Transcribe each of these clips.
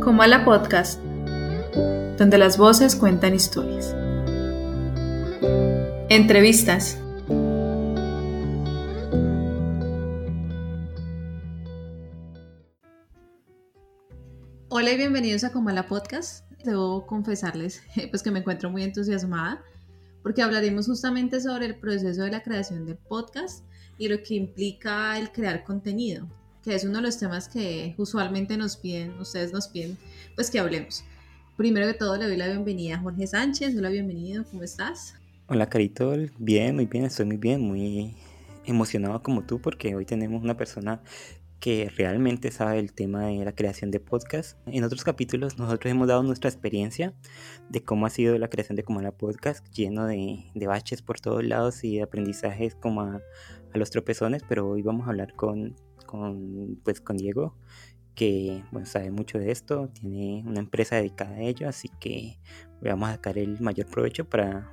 Como a la podcast, donde las voces cuentan historias. Entrevistas. Hola y bienvenidos a Como a la podcast. Debo confesarles pues que me encuentro muy entusiasmada porque hablaremos justamente sobre el proceso de la creación de podcast y lo que implica el crear contenido que es uno de los temas que usualmente nos piden, ustedes nos piden, pues que hablemos. Primero que todo, le doy la bienvenida a Jorge Sánchez. Hola, bienvenido, ¿cómo estás? Hola, Carito. Bien, muy bien, estoy muy bien, muy emocionado como tú porque hoy tenemos una persona que realmente sabe el tema de la creación de podcast. En otros capítulos nosotros hemos dado nuestra experiencia de cómo ha sido la creación de Comala Podcast, lleno de, de, baches por todos lados y de aprendizajes como a, a los tropezones, pero hoy vamos a hablar con con, pues, con Diego, que bueno, sabe mucho de esto, tiene una empresa dedicada a ello, así que vamos a sacar el mayor provecho para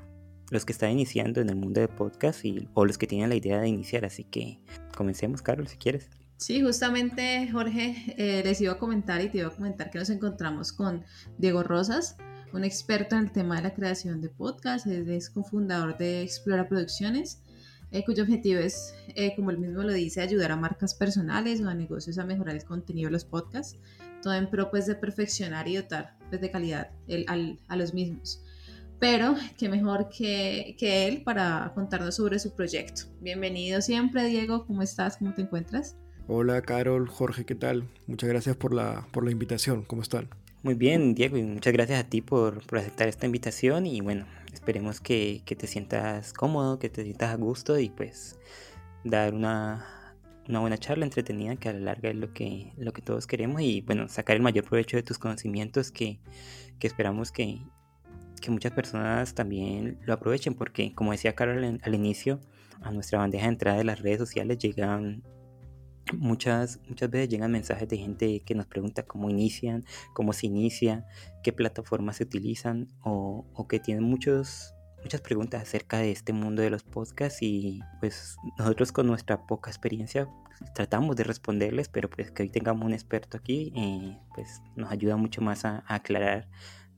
los que están iniciando en el mundo de podcast y, o los que tienen la idea de iniciar. Así que comencemos, Carol, si quieres. Sí, justamente Jorge, eh, les iba a comentar y te iba a comentar que nos encontramos con Diego Rosas, un experto en el tema de la creación de podcast, es, cofundador de Explora Producciones eh, cuyo objetivo es, eh, como el mismo lo dice, ayudar a marcas personales o a negocios a mejorar el contenido de los podcasts, todo en pro pues, de perfeccionar y dotar pues, de calidad a los mismos. Pero qué mejor que, que él para contarnos sobre su proyecto. Bienvenido siempre, Diego, ¿cómo estás? ¿Cómo te encuentras? Hola, Carol, Jorge, ¿qué tal? Muchas gracias por la, por la invitación, ¿cómo están? Muy bien, Diego, y muchas gracias a ti por, por aceptar esta invitación y bueno, esperemos que, que, te sientas cómodo, que te sientas a gusto y pues dar una, una, buena charla entretenida que a la larga es lo que, lo que todos queremos y bueno, sacar el mayor provecho de tus conocimientos que, que esperamos que, que muchas personas también lo aprovechen porque como decía Carol al inicio, a nuestra bandeja de entrada de las redes sociales llegan Muchas, muchas veces llegan mensajes de gente que nos pregunta cómo inician, cómo se inicia, qué plataformas se utilizan o, o que tienen muchos, muchas preguntas acerca de este mundo de los podcasts y pues nosotros con nuestra poca experiencia tratamos de responderles, pero pues que hoy tengamos un experto aquí pues nos ayuda mucho más a, a aclarar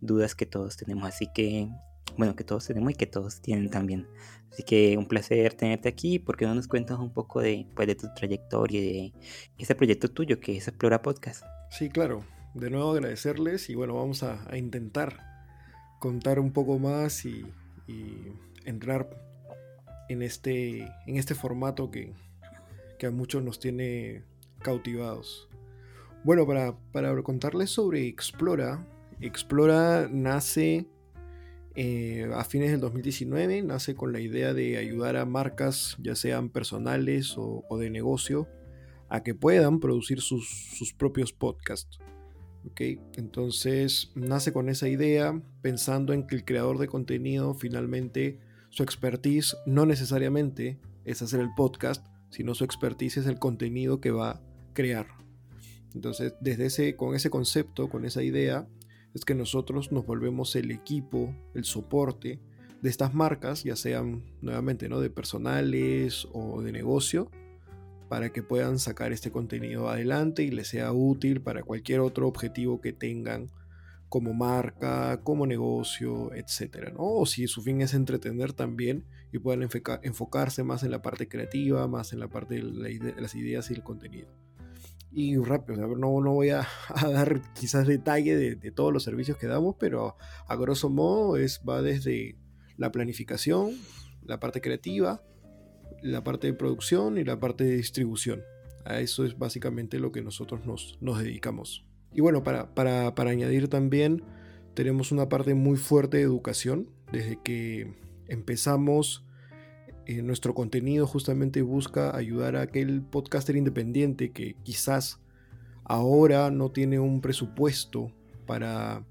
dudas que todos tenemos. Así que bueno, que todos tenemos y que todos tienen también. Así que un placer tenerte aquí, porque no nos cuentas un poco de, pues, de tu trayectoria y de ese proyecto tuyo que es Explora Podcast. Sí, claro. De nuevo agradecerles y bueno, vamos a, intentar contar un poco más y, entrar en este, en este formato que, que, a muchos nos tiene cautivados. Bueno, para, para contarles sobre Explora, Explora nace eh, a fines del 2019 nace con la idea de ayudar a marcas, ya sean personales o, de negocio, a que puedan producir sus, propios podcasts. ¿okay? Entonces nace con esa idea pensando en que el creador de contenido finalmente su expertise no necesariamente es hacer el podcast, sino su expertise es el contenido que va a crear. Entonces, desde ese, con ese concepto, con esa idea, es que nosotros nos volvemos el equipo, el soporte de estas marcas, ya sean nuevamente ¿no? de personales o de negocio, para que puedan sacar este contenido adelante y les sea útil para cualquier otro objetivo que tengan como marca, como negocio, etc. O si su fin es entretener también y puedan enfocarse más en la parte creativa, más en la parte de las ideas y el contenido y rápido. no, no voy a, dar quizás detalle de, todos los servicios que damos, pero a grosso modo es, va desde la planificación, la parte creativa, la parte de producción y la parte de distribución. A eso es básicamente lo que nosotros nos, nos dedicamos. Y bueno, para, para, para añadir también, tenemos una parte muy fuerte de educación. Desde que empezamos eh, nuestro contenido justamente busca ayudar a aquel podcaster independiente que quizás ahora no tiene un presupuesto para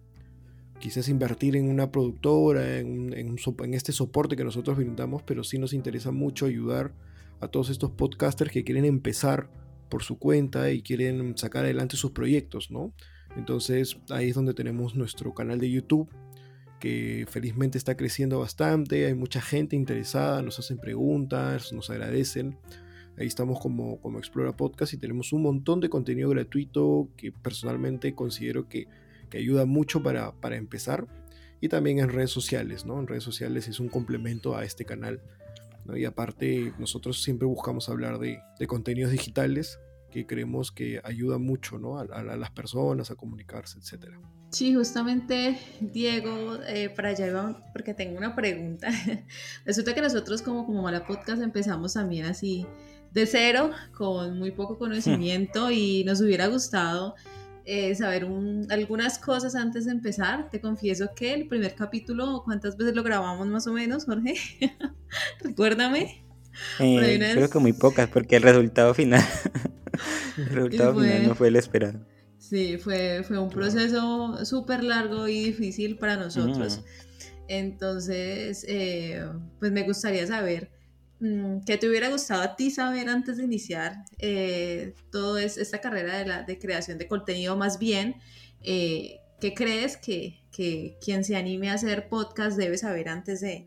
quizás invertir en una productora, en, en, este soporte que nosotros brindamos, pero sí nos interesa mucho ayudar a todos estos podcasters que quieren empezar por su cuenta y quieren sacar adelante sus proyectos, ¿no? Entonces ahí es donde tenemos nuestro canal de YouTube, que felizmente está creciendo bastante, hay mucha gente interesada, nos hacen preguntas, nos agradecen. Ahí estamos como, como Explora Podcast y tenemos un montón de contenido gratuito que personalmente considero que, que ayuda mucho para, para empezar. Y también en redes sociales, ¿no? En redes sociales es un complemento a este canal. Y aparte, nosotros siempre buscamos hablar de, de contenidos digitales que creemos que ayuda mucho ¿no? a, a, las personas a comunicarse, etcétera. Sí, justamente, Diego, eh, para allá iba, porque tengo una pregunta. Resulta que nosotros como, como Mala Podcast empezamos también así de cero, con muy poco conocimiento y nos hubiera gustado eh, saber un, algunas cosas antes de empezar. Te confieso que el primer capítulo, ¿cuántas veces lo grabamos más o menos, Jorge? Recuérdame. Eh, creo que muy pocas, porque el resultado final, el resultado fue... final no fue el esperado. Sí, fue, fue un proceso súper largo y difícil para nosotros. Entonces, eh, pues me gustaría saber mm, qué te hubiera gustado a ti saber antes de iniciar eh, toda esta carrera de, la, de creación de contenido, más bien, eh, ¿qué crees que, que, quien se anime a hacer podcast debe saber antes de,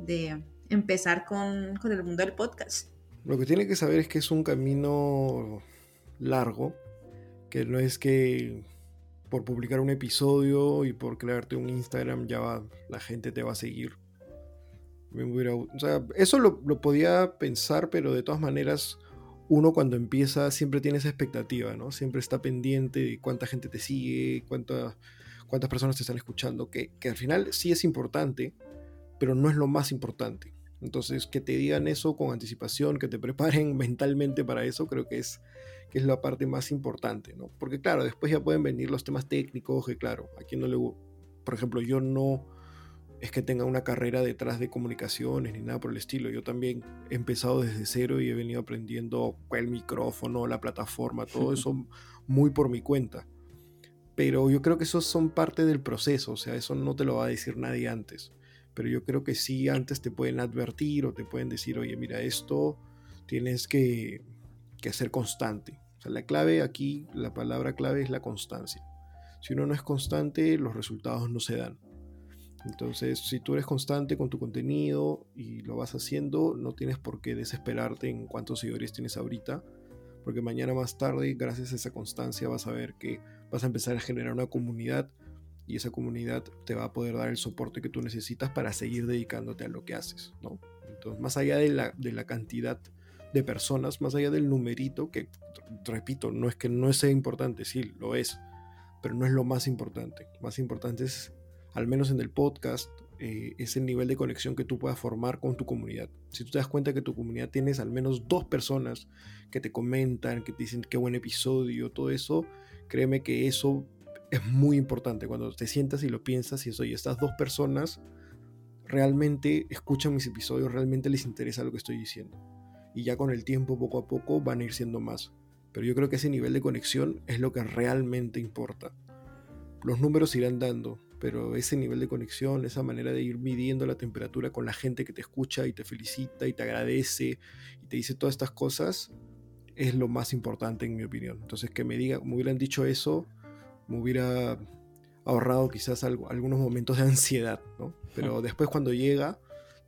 de empezar con, con el mundo del podcast? Lo que tiene que saber es que es un camino largo, que no es que por publicar un episodio y por crearte un Instagram ya va, la gente te va a seguir. Me o sea, eso lo, lo, podía pensar, pero de todas maneras uno cuando empieza siempre tiene esa expectativa, ¿no? Siempre está pendiente de cuánta gente te sigue, cuánta, cuántas personas te están escuchando, que, que al final sí es importante, pero no es lo más importante. Entonces, que te digan eso con anticipación, que te preparen mentalmente para eso, creo que es, que es la parte más importante, ¿no? Porque claro, después ya pueden venir los temas técnicos, que claro, a quien no le... Por ejemplo, yo no es que tenga una carrera detrás de comunicaciones ni nada por el estilo. Yo también he empezado desde cero y he venido aprendiendo el micrófono, la plataforma, todo eso muy por mi cuenta. Pero yo creo que esos son parte del proceso, o sea, eso no te lo va a decir nadie antes. Pero yo creo que sí antes te pueden advertir o te pueden decir, oye, mira, esto tienes que que ser constante. O sea, la clave aquí, la palabra clave es la constancia. Si uno no es constante, los resultados no se dan. Entonces, si tú eres constante con tu contenido y lo vas haciendo, no tienes por qué desesperarte en cuántos seguidores tienes ahorita, porque mañana más tarde, gracias a esa constancia, vas a ver que vas a empezar a generar una comunidad y esa comunidad te va a poder dar el soporte que tú necesitas para seguir dedicándote a lo que haces, ¿no? Entonces, más allá de la, de la cantidad personas, más allá del numerito, que repito, no es que no sea importante, sí, lo es, pero no es lo más importante. Más importante es, al menos en el podcast, eh, ese nivel de conexión que tú puedas formar con tu comunidad. Si tú te das cuenta que tu comunidad tienes al menos dos personas que te comentan, que te dicen qué buen episodio, todo eso, créeme que eso es muy importante. Cuando te sientas y lo piensas y eso, y estas dos personas realmente escuchan mis episodios, realmente les interesa lo que estoy diciendo y ya con el tiempo, poco a poco, van a ir siendo más. Pero yo creo que ese nivel de conexión es lo que realmente importa. Los números irán dando, pero ese nivel de conexión, esa manera de ir midiendo la temperatura con la gente que te escucha y te felicita y te agradece y te dice todas estas cosas, es lo más importante en mi opinión. Entonces que me diga, me hubieran dicho eso, me hubiera ahorrado quizás algo, algunos momentos de ansiedad, ¿no? Pero después cuando llega,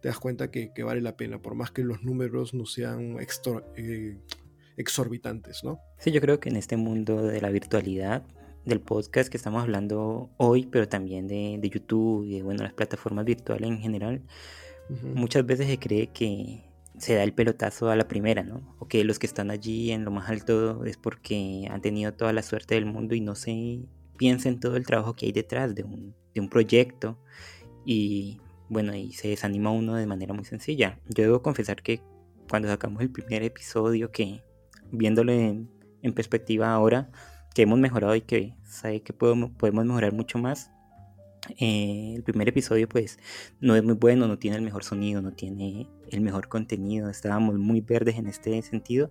te das cuenta que, que, vale la pena, por más que los números no sean eh, exorbitantes, ¿no? Sí, yo creo que en este mundo de la virtualidad, del podcast que estamos hablando hoy, pero también de, de YouTube y de bueno, las plataformas virtuales en general, uh -huh. muchas veces se cree que se da el pelotazo a la primera, ¿no? O que los que están allí en lo más alto es porque han tenido toda la suerte del mundo y no se piensa en todo el trabajo que hay detrás de un, de un proyecto. Y bueno, y se desanima uno de manera muy sencilla. Yo debo confesar que cuando sacamos el primer episodio, que viéndolo en, perspectiva ahora, que hemos mejorado y que sabe que podemos, podemos mejorar mucho más, eh, el primer episodio pues no es muy bueno, no tiene el mejor sonido, no tiene el mejor contenido, estábamos muy verdes en este sentido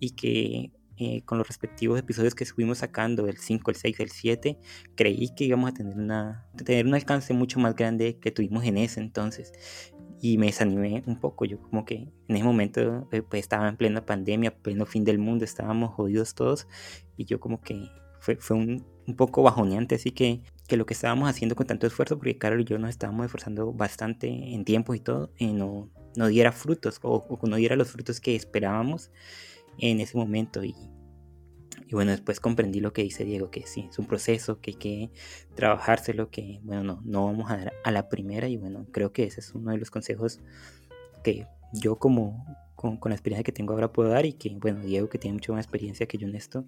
y que eh, con los respectivos episodios que estuvimos sacando, el 5, el 6, el 7, creí que íbamos a tener, una, tener un alcance mucho más grande que tuvimos en ese entonces. Y me desanimé un poco, yo como que en ese momento eh, pues estaba en plena pandemia, pleno fin del mundo, estábamos jodidos todos y yo como que fue, fue un, un poco bajoneante, así que, que lo que estábamos haciendo con tanto esfuerzo, porque Carol y yo nos estábamos esforzando bastante en tiempo y todo, y no, no diera frutos o, o no diera los frutos que esperábamos en ese momento. Y, bueno, después comprendí lo que dice Diego, que sí, es un proceso, que hay que trabajárselo, que bueno, no, no vamos a dar a la primera y bueno, creo que ese es uno de los consejos que yo como con, con la experiencia que tengo ahora puedo dar y que bueno, Diego que tiene mucha más experiencia que yo en esto,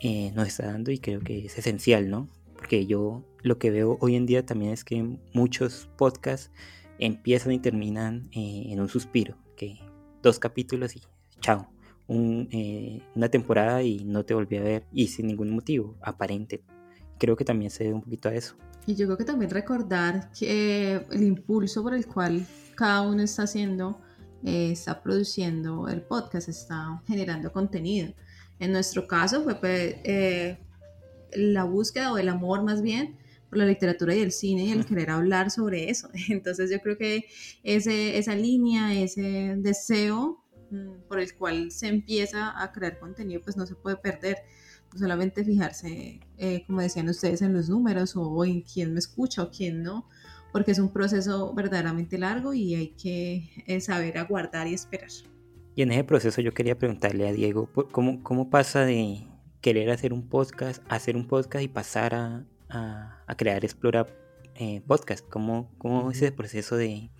eh, nos está dando y creo que es esencial, ¿no? Porque yo lo que veo hoy en día también es que muchos podcasts empiezan y terminan eh, en un suspiro, que dos capítulos y chao eh, una temporada y no te volví a ver y sin ningún motivo aparente. Creo que también se debe un poquito a eso. Y yo creo que también recordar que el impulso por el cual cada uno está haciendo, eh, está produciendo el podcast, está generando contenido. En nuestro caso fue pues, eh, la búsqueda o el amor más bien por la literatura y el cine y el querer hablar sobre eso. Entonces yo creo que ese, esa línea, ese deseo Mm, por el cual se empieza a crear contenido, pues no se puede perder. No solamente fijarse, eh, como decían ustedes, en los números o en quién me escucha o quién no, porque es un proceso verdaderamente largo y hay que eh, saber aguardar y esperar. Y en ese proceso yo quería preguntarle a Diego, ¿cómo, cómo pasa de querer hacer un podcast, hacer un podcast y pasar a, a, crear Explora eh, Podcast? ¿Cómo, ¿Cómo es ese proceso de,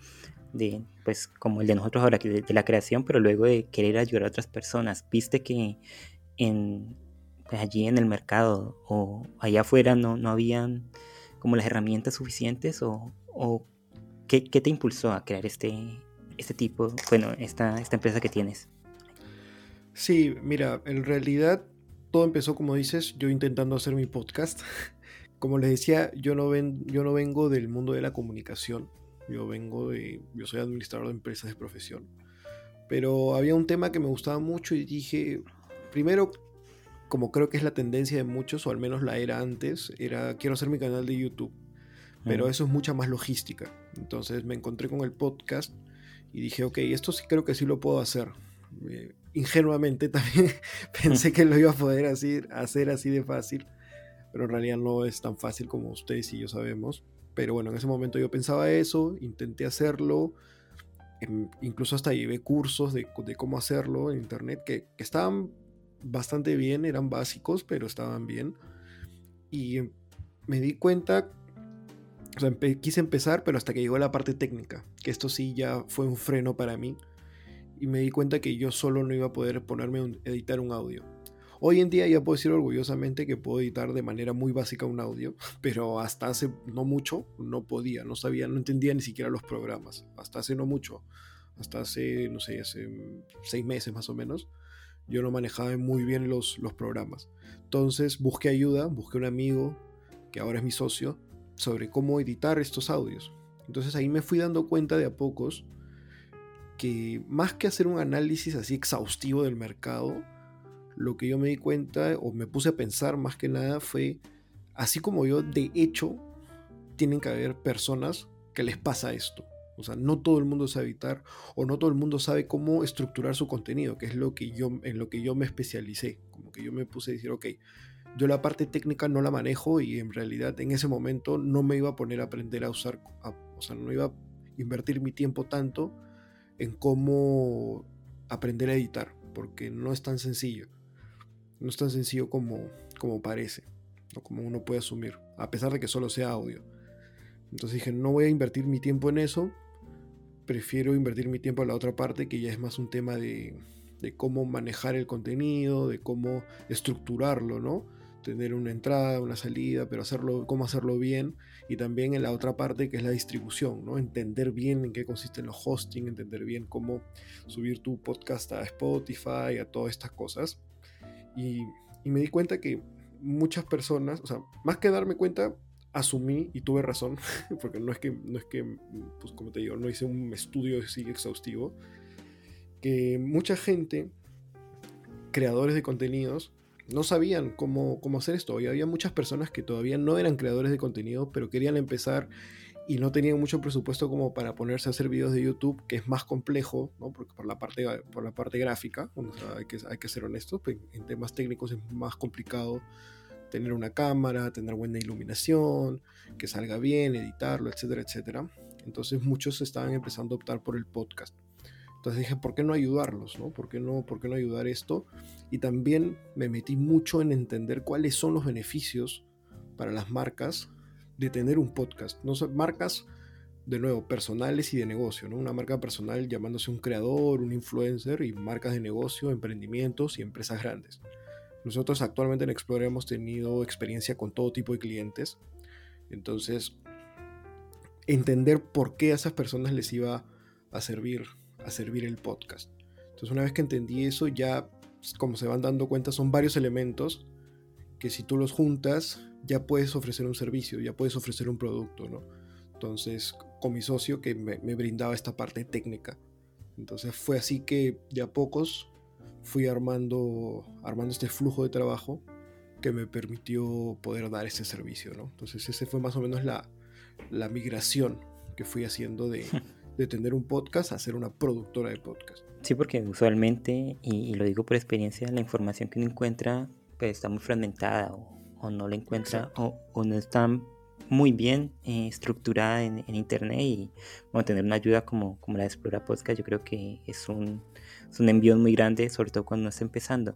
de, pues, como el de nosotros ahora, de, la creación, pero luego de querer ayudar a otras personas. Viste que en, pues, allí en el mercado o allá afuera no, no habían como las herramientas suficientes o, o ¿qué, ¿qué, te impulsó a crear este, este tipo, bueno, esta, esta empresa que tienes? Sí, mira, en realidad todo empezó, como dices, yo intentando hacer mi podcast. Como les decía, yo no, ven, yo no vengo del mundo de la comunicación. Yo vengo de, yo soy administrador de empresas de profesión. Pero había un tema que me gustaba mucho y dije, primero, como creo que es la tendencia de muchos, o al menos la era antes, era quiero hacer mi canal de YouTube. Pero eso es mucha más logística. Entonces me encontré con el podcast y dije, ok, esto sí creo que sí lo puedo hacer. Eh, ingenuamente también pensé que lo iba a poder hacer, hacer así de fácil, pero en realidad no es tan fácil como ustedes y yo sabemos. Pero bueno, en ese momento yo pensaba eso, intenté hacerlo, em, incluso hasta llevé cursos de, cómo hacerlo en internet que, estaban bastante bien, eran básicos, pero estaban bien. Y me di cuenta, quise empezar, pero hasta que llegó la parte técnica, que esto sí ya fue un freno para mí. Y me di cuenta que yo solo no iba a poder ponerme a editar un audio. Hoy en día ya puedo decir orgullosamente que puedo editar de manera muy básica un audio, pero hasta hace no mucho no podía, no sabía, no entendía ni siquiera los programas. Hasta hace no mucho, hasta hace, no sé, hace seis meses más o menos, yo no manejaba muy bien los, los programas. Entonces busqué ayuda, busqué un amigo, que ahora es mi socio, sobre cómo editar estos audios. Entonces ahí me fui dando cuenta de a pocos que más que hacer un análisis así exhaustivo del mercado, lo que yo me di cuenta o me puse a pensar más que nada fue, así como yo, de hecho, tienen que haber personas que les pasa esto. O sea, no todo el mundo sabe editar o no todo el mundo sabe cómo estructurar su contenido, que es lo que yo, en lo que yo me especialicé. Como que yo me puse a decir, ok, yo la parte técnica no la manejo y en realidad en ese momento no me iba a poner a aprender a usar, o sea, no iba a invertir mi tiempo tanto en cómo aprender a editar, porque no es tan sencillo. No es tan sencillo como, como parece, o como uno puede asumir, a pesar de que solo sea audio. Entonces dije, no voy a invertir mi tiempo en eso, prefiero invertir mi tiempo en la otra parte, que ya es más un tema de, de cómo manejar el contenido, de cómo estructurarlo, ¿no? Tener una entrada, una salida, pero hacerlo, cómo hacerlo bien. Y también en la otra parte que es la distribución, ¿no? Entender bien en qué consisten los hosting, entender bien cómo subir tu podcast a Spotify, a todas estas cosas. Y, me di cuenta que muchas personas, o sea, más que darme cuenta, asumí y tuve razón, porque no es que, no es que, pues como te digo, no hice un estudio así exhaustivo, que mucha gente, creadores de contenidos, no sabían cómo, cómo hacer esto. Y había muchas personas que todavía no eran creadores de contenido, pero querían empezar y no tenían mucho presupuesto como para ponerse a hacer videos de YouTube, que es más complejo, ¿no? Porque por la parte, por la parte gráfica, hay, que, hay que ser honestos, pues, en temas técnicos es más complicado tener una cámara, tener buena iluminación, que salga bien, editarlo, etcétera, etcétera. Entonces muchos estaban empezando a optar por el podcast. Entonces dije, ¿por qué no ayudarlos? ¿no? ¿Por, qué no, ¿Por qué no ayudar esto? Y también me metí mucho en entender cuáles son los beneficios para las marcas de tener un podcast. No son marcas, de nuevo, personales y de negocio. ¿no? Una marca personal llamándose un creador, un influencer y marcas de negocio, emprendimientos y empresas grandes. Nosotros actualmente en Explorer hemos tenido experiencia con todo tipo de clientes. Entonces, entender por qué a esas personas les iba a servir, a servir el podcast. Entonces, una vez que entendí eso, ya, como se van dando cuenta, son varios elementos que si tú los juntas, ya puedes ofrecer un servicio, ya puedes ofrecer un producto, ¿no? Entonces, con mi socio que me, me brindaba esta parte técnica. Entonces fue así que de a pocos fui armando, armando este flujo de trabajo que me permitió poder dar ese servicio, ¿no? Entonces ese fue más o menos la, la migración que fui haciendo de, de, tener un podcast a ser una productora de podcast. Sí, porque usualmente, y, lo digo por experiencia, la información que uno encuentra pues, está muy fragmentada o, o no la encuentra o, no está muy bien eh, estructurada en, internet y bueno, tener una ayuda como, como la de Explora Podcast yo creo que es un, es un envío muy grande, sobre todo cuando está empezando.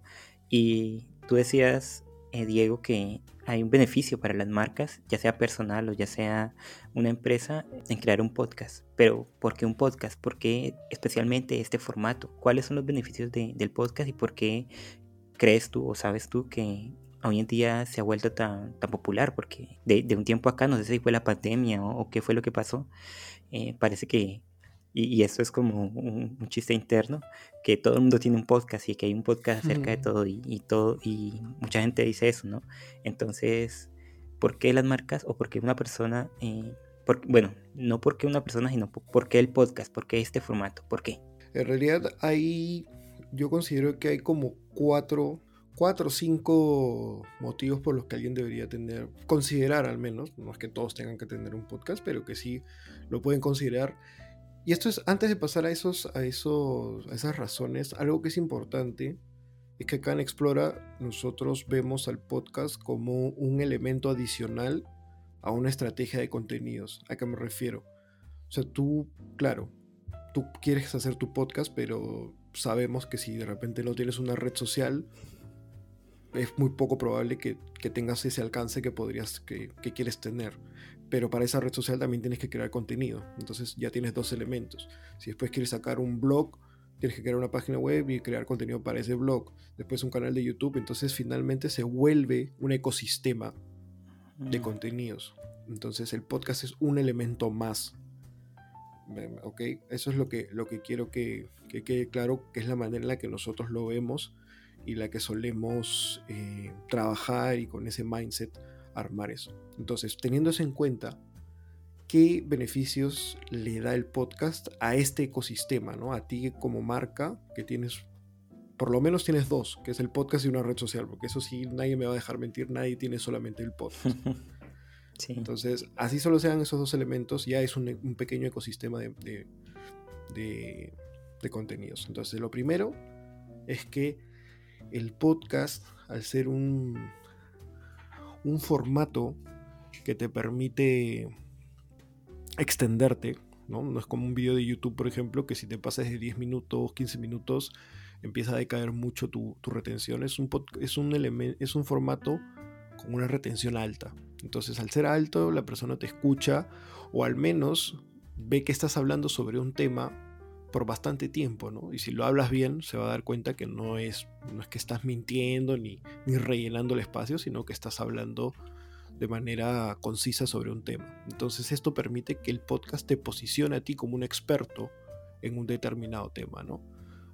Y tú decías eh, Diego, que hay un beneficio para las marcas, ya sea personal o ya sea una empresa, en crear un podcast. Pero, ¿por qué un podcast? ¿Por qué especialmente este formato? ¿Cuáles son los beneficios de, del podcast y por qué crees tú o sabes tú que hoy en día se ha vuelto tan, tan popular? Porque de, de, un tiempo acá, no sé si fue la pandemia o, o qué fue lo que pasó, eh, parece que y, y, esto es como un, un, chiste interno, que todo el mundo tiene un podcast y que hay un podcast acerca mm. de todo y, y, todo y mucha gente dice eso, ¿no? Entonces, ¿por qué las marcas o por qué una persona, eh, por, bueno, no porque una persona, sino por qué el podcast, por qué este formato, por qué? En realidad hay, yo considero que hay como cuatro, cuatro o cinco motivos por los que alguien debería tener, considerar al menos, no es que todos tengan que tener un podcast, pero que sí lo pueden considerar y esto es, antes de pasar a, esos, a, esos, a esas razones, algo que es importante es que acá en Explora nosotros vemos al podcast como un elemento adicional a una estrategia de contenidos. ¿A qué me refiero? O sea, tú, claro, tú quieres hacer tu podcast, pero sabemos que si de repente no tienes una red social, es muy poco probable que, que tengas ese alcance que podrías, que, que quieres tener pero para esa red social también tienes que crear contenido. Entonces ya tienes dos elementos. Si después quieres sacar un blog, tienes que crear una página web y crear contenido para ese blog. Después un canal de YouTube. Entonces finalmente se vuelve un ecosistema de mm. contenidos. Entonces el podcast es un elemento más. ¿Ok? Eso es lo que, lo que quiero que, que quede claro, que es la manera en la que nosotros lo vemos y la que solemos eh, trabajar y con ese mindset armar eso. Entonces, teniendo eso en cuenta, ¿qué beneficios le da el podcast a este ecosistema? ¿no? A ti como marca que tienes, por lo menos tienes dos, que es el podcast y una red social, porque eso sí, nadie me va a dejar mentir, nadie tiene solamente el podcast. sí. Entonces, así solo sean esos dos elementos, ya es un, un pequeño ecosistema de, de, de, de contenidos. Entonces, lo primero es que el podcast, al ser un, un formato que te permite extenderte, ¿no? No es como un video de YouTube, por ejemplo, que si te pasas de 10 minutos, 15 minutos, empieza a decaer mucho tu, tu retención. Es un, es, un es un formato con una retención alta. Entonces, al ser alto, la persona te escucha o al menos ve que estás hablando sobre un tema por bastante tiempo, ¿no? Y si lo hablas bien, se va a dar cuenta que no es, no es que estás mintiendo ni, ni rellenando el espacio, sino que estás hablando de manera concisa sobre un tema. Entonces esto permite que el podcast te posicione a ti como un experto en un determinado tema, ¿no?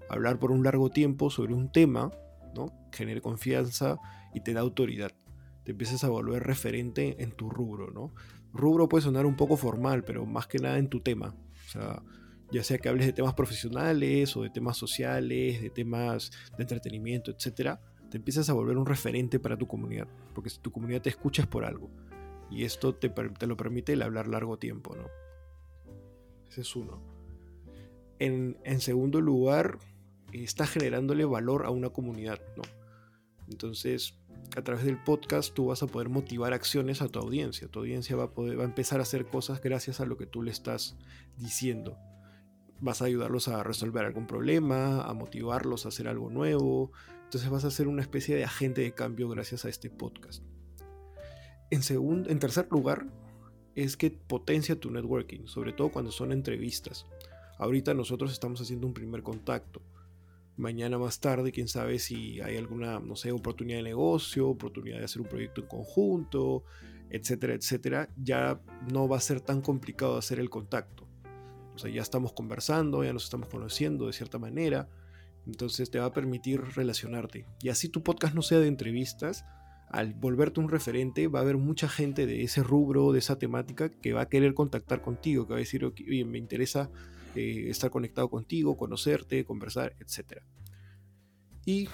Hablar por un largo tiempo sobre un tema, ¿no? Genera confianza y te da autoridad. Te empiezas a volver referente en tu rubro, ¿no? Rubro puede sonar un poco formal, pero más que nada en tu tema. O sea, ya sea que hables de temas profesionales o de temas sociales, de temas de entretenimiento, etcétera, te empiezas a volver un referente para tu comunidad, porque si tu comunidad te escucha es por algo. Y esto te, lo permite el hablar largo tiempo, ¿no? Ese es uno. En, en segundo lugar, está generándole valor a una comunidad, ¿no? Entonces, a través del podcast tú vas a poder motivar acciones a tu audiencia. Tu audiencia va a empezar a hacer cosas gracias a lo que tú le estás diciendo vas a ayudarlos a resolver algún problema, a motivarlos a hacer algo nuevo. Entonces vas a ser una especie de agente de cambio gracias a este podcast. En, segundo, en tercer lugar, es que potencia tu networking, sobre todo cuando son entrevistas. Ahorita nosotros estamos haciendo un primer contacto. Mañana más tarde, quién sabe si hay alguna, no sé, oportunidad de negocio, oportunidad de hacer un proyecto en conjunto, etcétera, etcétera. Ya no va a ser tan complicado hacer el contacto. O sea, ya estamos conversando, ya nos estamos conociendo de cierta manera. Entonces te va a permitir relacionarte. Y así tu podcast no sea de entrevistas, al volverte un referente, va a haber mucha gente de ese rubro, de esa temática, que va a querer contactar contigo, que va a decir, oye, me interesa eh, estar conectado contigo, conocerte, conversar, etc. Y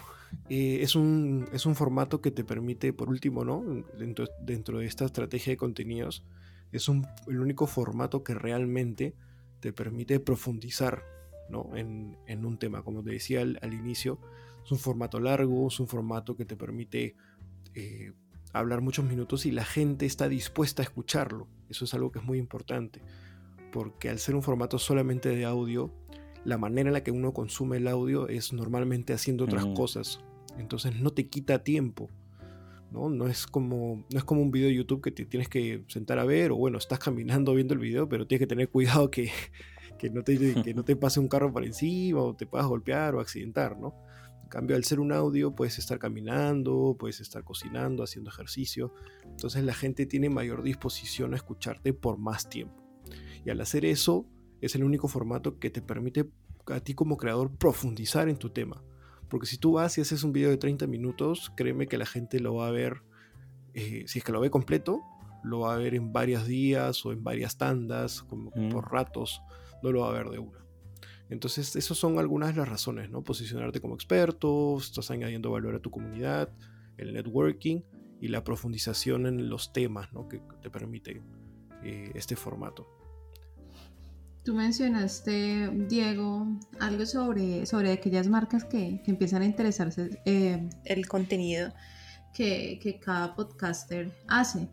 eh, es, un, es un formato que te permite, por último, ¿no? dentro, dentro de esta estrategia de contenidos, es un, el único formato que realmente te permite profundizar ¿no? en, en, un tema. Como te decía al, al, inicio, es un formato largo, es un formato que te permite eh, hablar muchos minutos y la gente está dispuesta a escucharlo. Eso es algo que es muy importante, porque al ser un formato solamente de audio, la manera en la que uno consume el audio es normalmente haciendo otras mm. cosas. Entonces no te quita tiempo. ¿No? No, es como, no es como un video de YouTube que te tienes que sentar a ver, o bueno, estás caminando viendo el video, pero tienes que tener cuidado que, que, no, te, que no te pase un carro por encima, o te puedas golpear o accidentar, ¿no? En cambio, al ser un audio, puedes estar caminando, puedes estar cocinando, haciendo ejercicio. Entonces la gente tiene mayor disposición a escucharte por más tiempo. Y al hacer eso, es el único formato que te permite a ti como creador profundizar en tu tema. Porque si tú vas y haces un video de 30 minutos, créeme que la gente lo va a ver, eh, si es que lo ve completo, lo va a ver en varios días o en varias tandas, como por ratos, no lo va a ver de una. Entonces, esas son algunas de las razones, ¿no? Posicionarte como experto, estás añadiendo valor a tu comunidad, el networking y la profundización en los temas, ¿no? Que te permite eh, este formato. Tú mencionaste, Diego, algo sobre, sobre aquellas marcas que, que empiezan a interesarse eh, el contenido que, que, cada podcaster hace.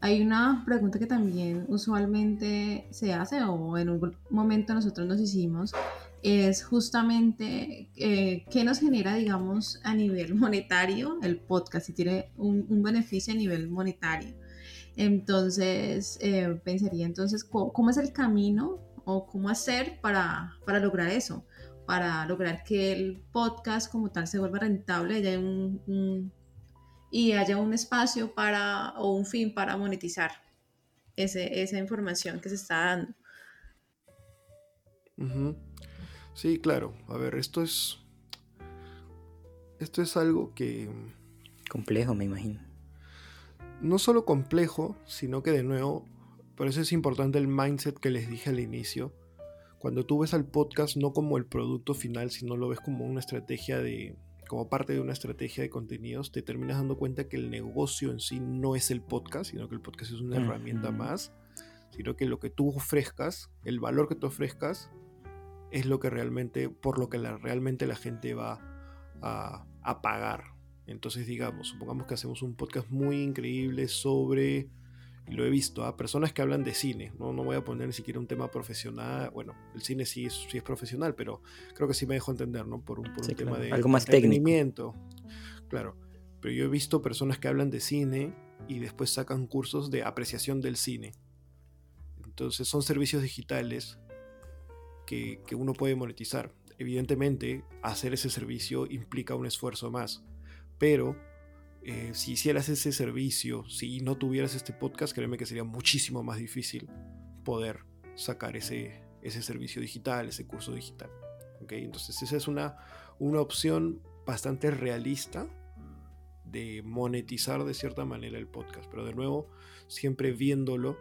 Hay una pregunta que también usualmente se hace o en un momento nosotros nos hicimos, es justamente eh, qué nos genera, digamos, a nivel monetario el podcast, si tiene un, un beneficio a nivel monetario. Entonces, eh, pensaría entonces, ¿cómo, es el camino o cómo hacer para, para, lograr eso, para lograr que el podcast como tal se vuelva rentable y haya un, y haya un espacio para o un fin para monetizar ese, esa información que se está dando. Sí, claro. A ver, esto es. Esto es algo que. Complejo, me imagino. No solo complejo, sino que de nuevo por eso es importante el mindset que les dije al inicio. Cuando tú ves al podcast no como el producto final, sino lo ves como una estrategia de, como parte de una estrategia de contenidos, te terminas dando cuenta que el negocio en sí no es el podcast, sino que el podcast es una herramienta más, sino que lo que tú ofrezcas, el valor que tú ofrezcas, es lo que realmente, por lo que la, realmente la gente va a, a pagar. Entonces, digamos, supongamos que hacemos un podcast muy increíble sobre y lo he visto, a ¿ah? personas que hablan de cine, ¿no? no voy a poner ni siquiera un tema profesional, bueno, el cine sí es, sí es profesional, pero creo que sí me dejo entender, ¿no? Por un, por un tema de algo más técnico. Claro, pero yo he visto personas que hablan de cine y después sacan cursos de apreciación del cine. Entonces son servicios digitales que, que uno puede monetizar. Evidentemente, hacer ese servicio implica un esfuerzo más, pero eh, si hicieras ese servicio, si no tuvieras este podcast, créeme que sería muchísimo más difícil poder sacar ese, ese servicio digital, ese curso digital. ¿okay? Entonces esa es una, una opción bastante realista de monetizar de cierta manera el podcast, pero de nuevo siempre viéndolo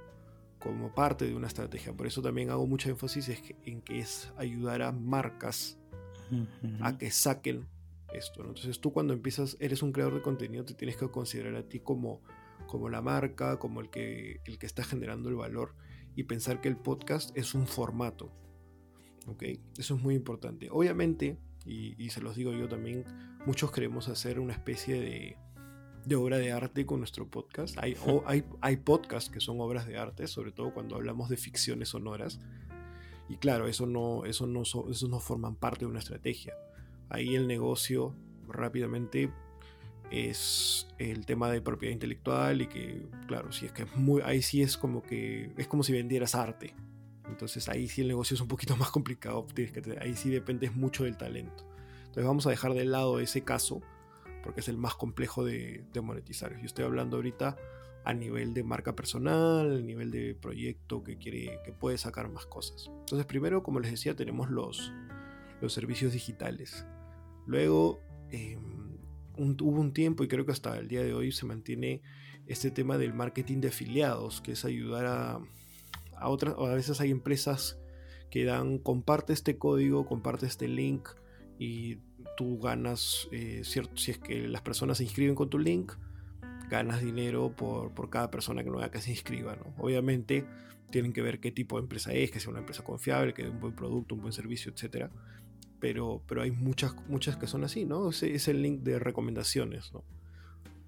como parte de una estrategia. Por eso también hago mucho énfasis en que es ayudar a marcas a que saquen esto. Entonces tú cuando empiezas, eres un creador de contenido, te tienes que considerar a ti como, como la marca, como el que, el que está generando el valor y pensar que el podcast es un formato. ¿Ok? Eso es muy importante. Obviamente, y, se los digo yo también, muchos queremos hacer una especie de, de obra de arte con nuestro podcast. Hay, hay, hay podcasts que son obras de arte, sobre todo cuando hablamos de ficciones sonoras. Y claro, eso no, eso no, eso no forman parte de una estrategia. Ahí el negocio rápidamente es el tema de propiedad intelectual y que, claro, si es que es muy, ahí sí es como que es como si vendieras arte. Entonces ahí sí el negocio es un poquito más complicado, ahí sí dependes mucho del talento. Entonces vamos a dejar de lado ese caso porque es el más complejo de, monetizar. Yo estoy hablando ahorita a nivel de marca personal, a nivel de proyecto que quiere, que puede sacar más cosas. Entonces primero, como les decía, tenemos los, los servicios digitales. Luego em, hubo un tiempo y creo que hasta el día de hoy se mantiene este tema del marketing de afiliados, que es ayudar a, a otras, a veces hay empresas que dan, comparte este código, comparte este link y tú ganas, eh, cierto, si es que las personas se inscriben con tu link, ganas dinero por, por cada persona que nueva que se inscriba. ¿no? Obviamente tienen que ver qué tipo de empresa es, que sea una empresa confiable, que dé un buen producto, un buen servicio, etc. Pero, pero hay muchas, muchas que son así, ¿no? Es el link de recomendaciones, ¿no?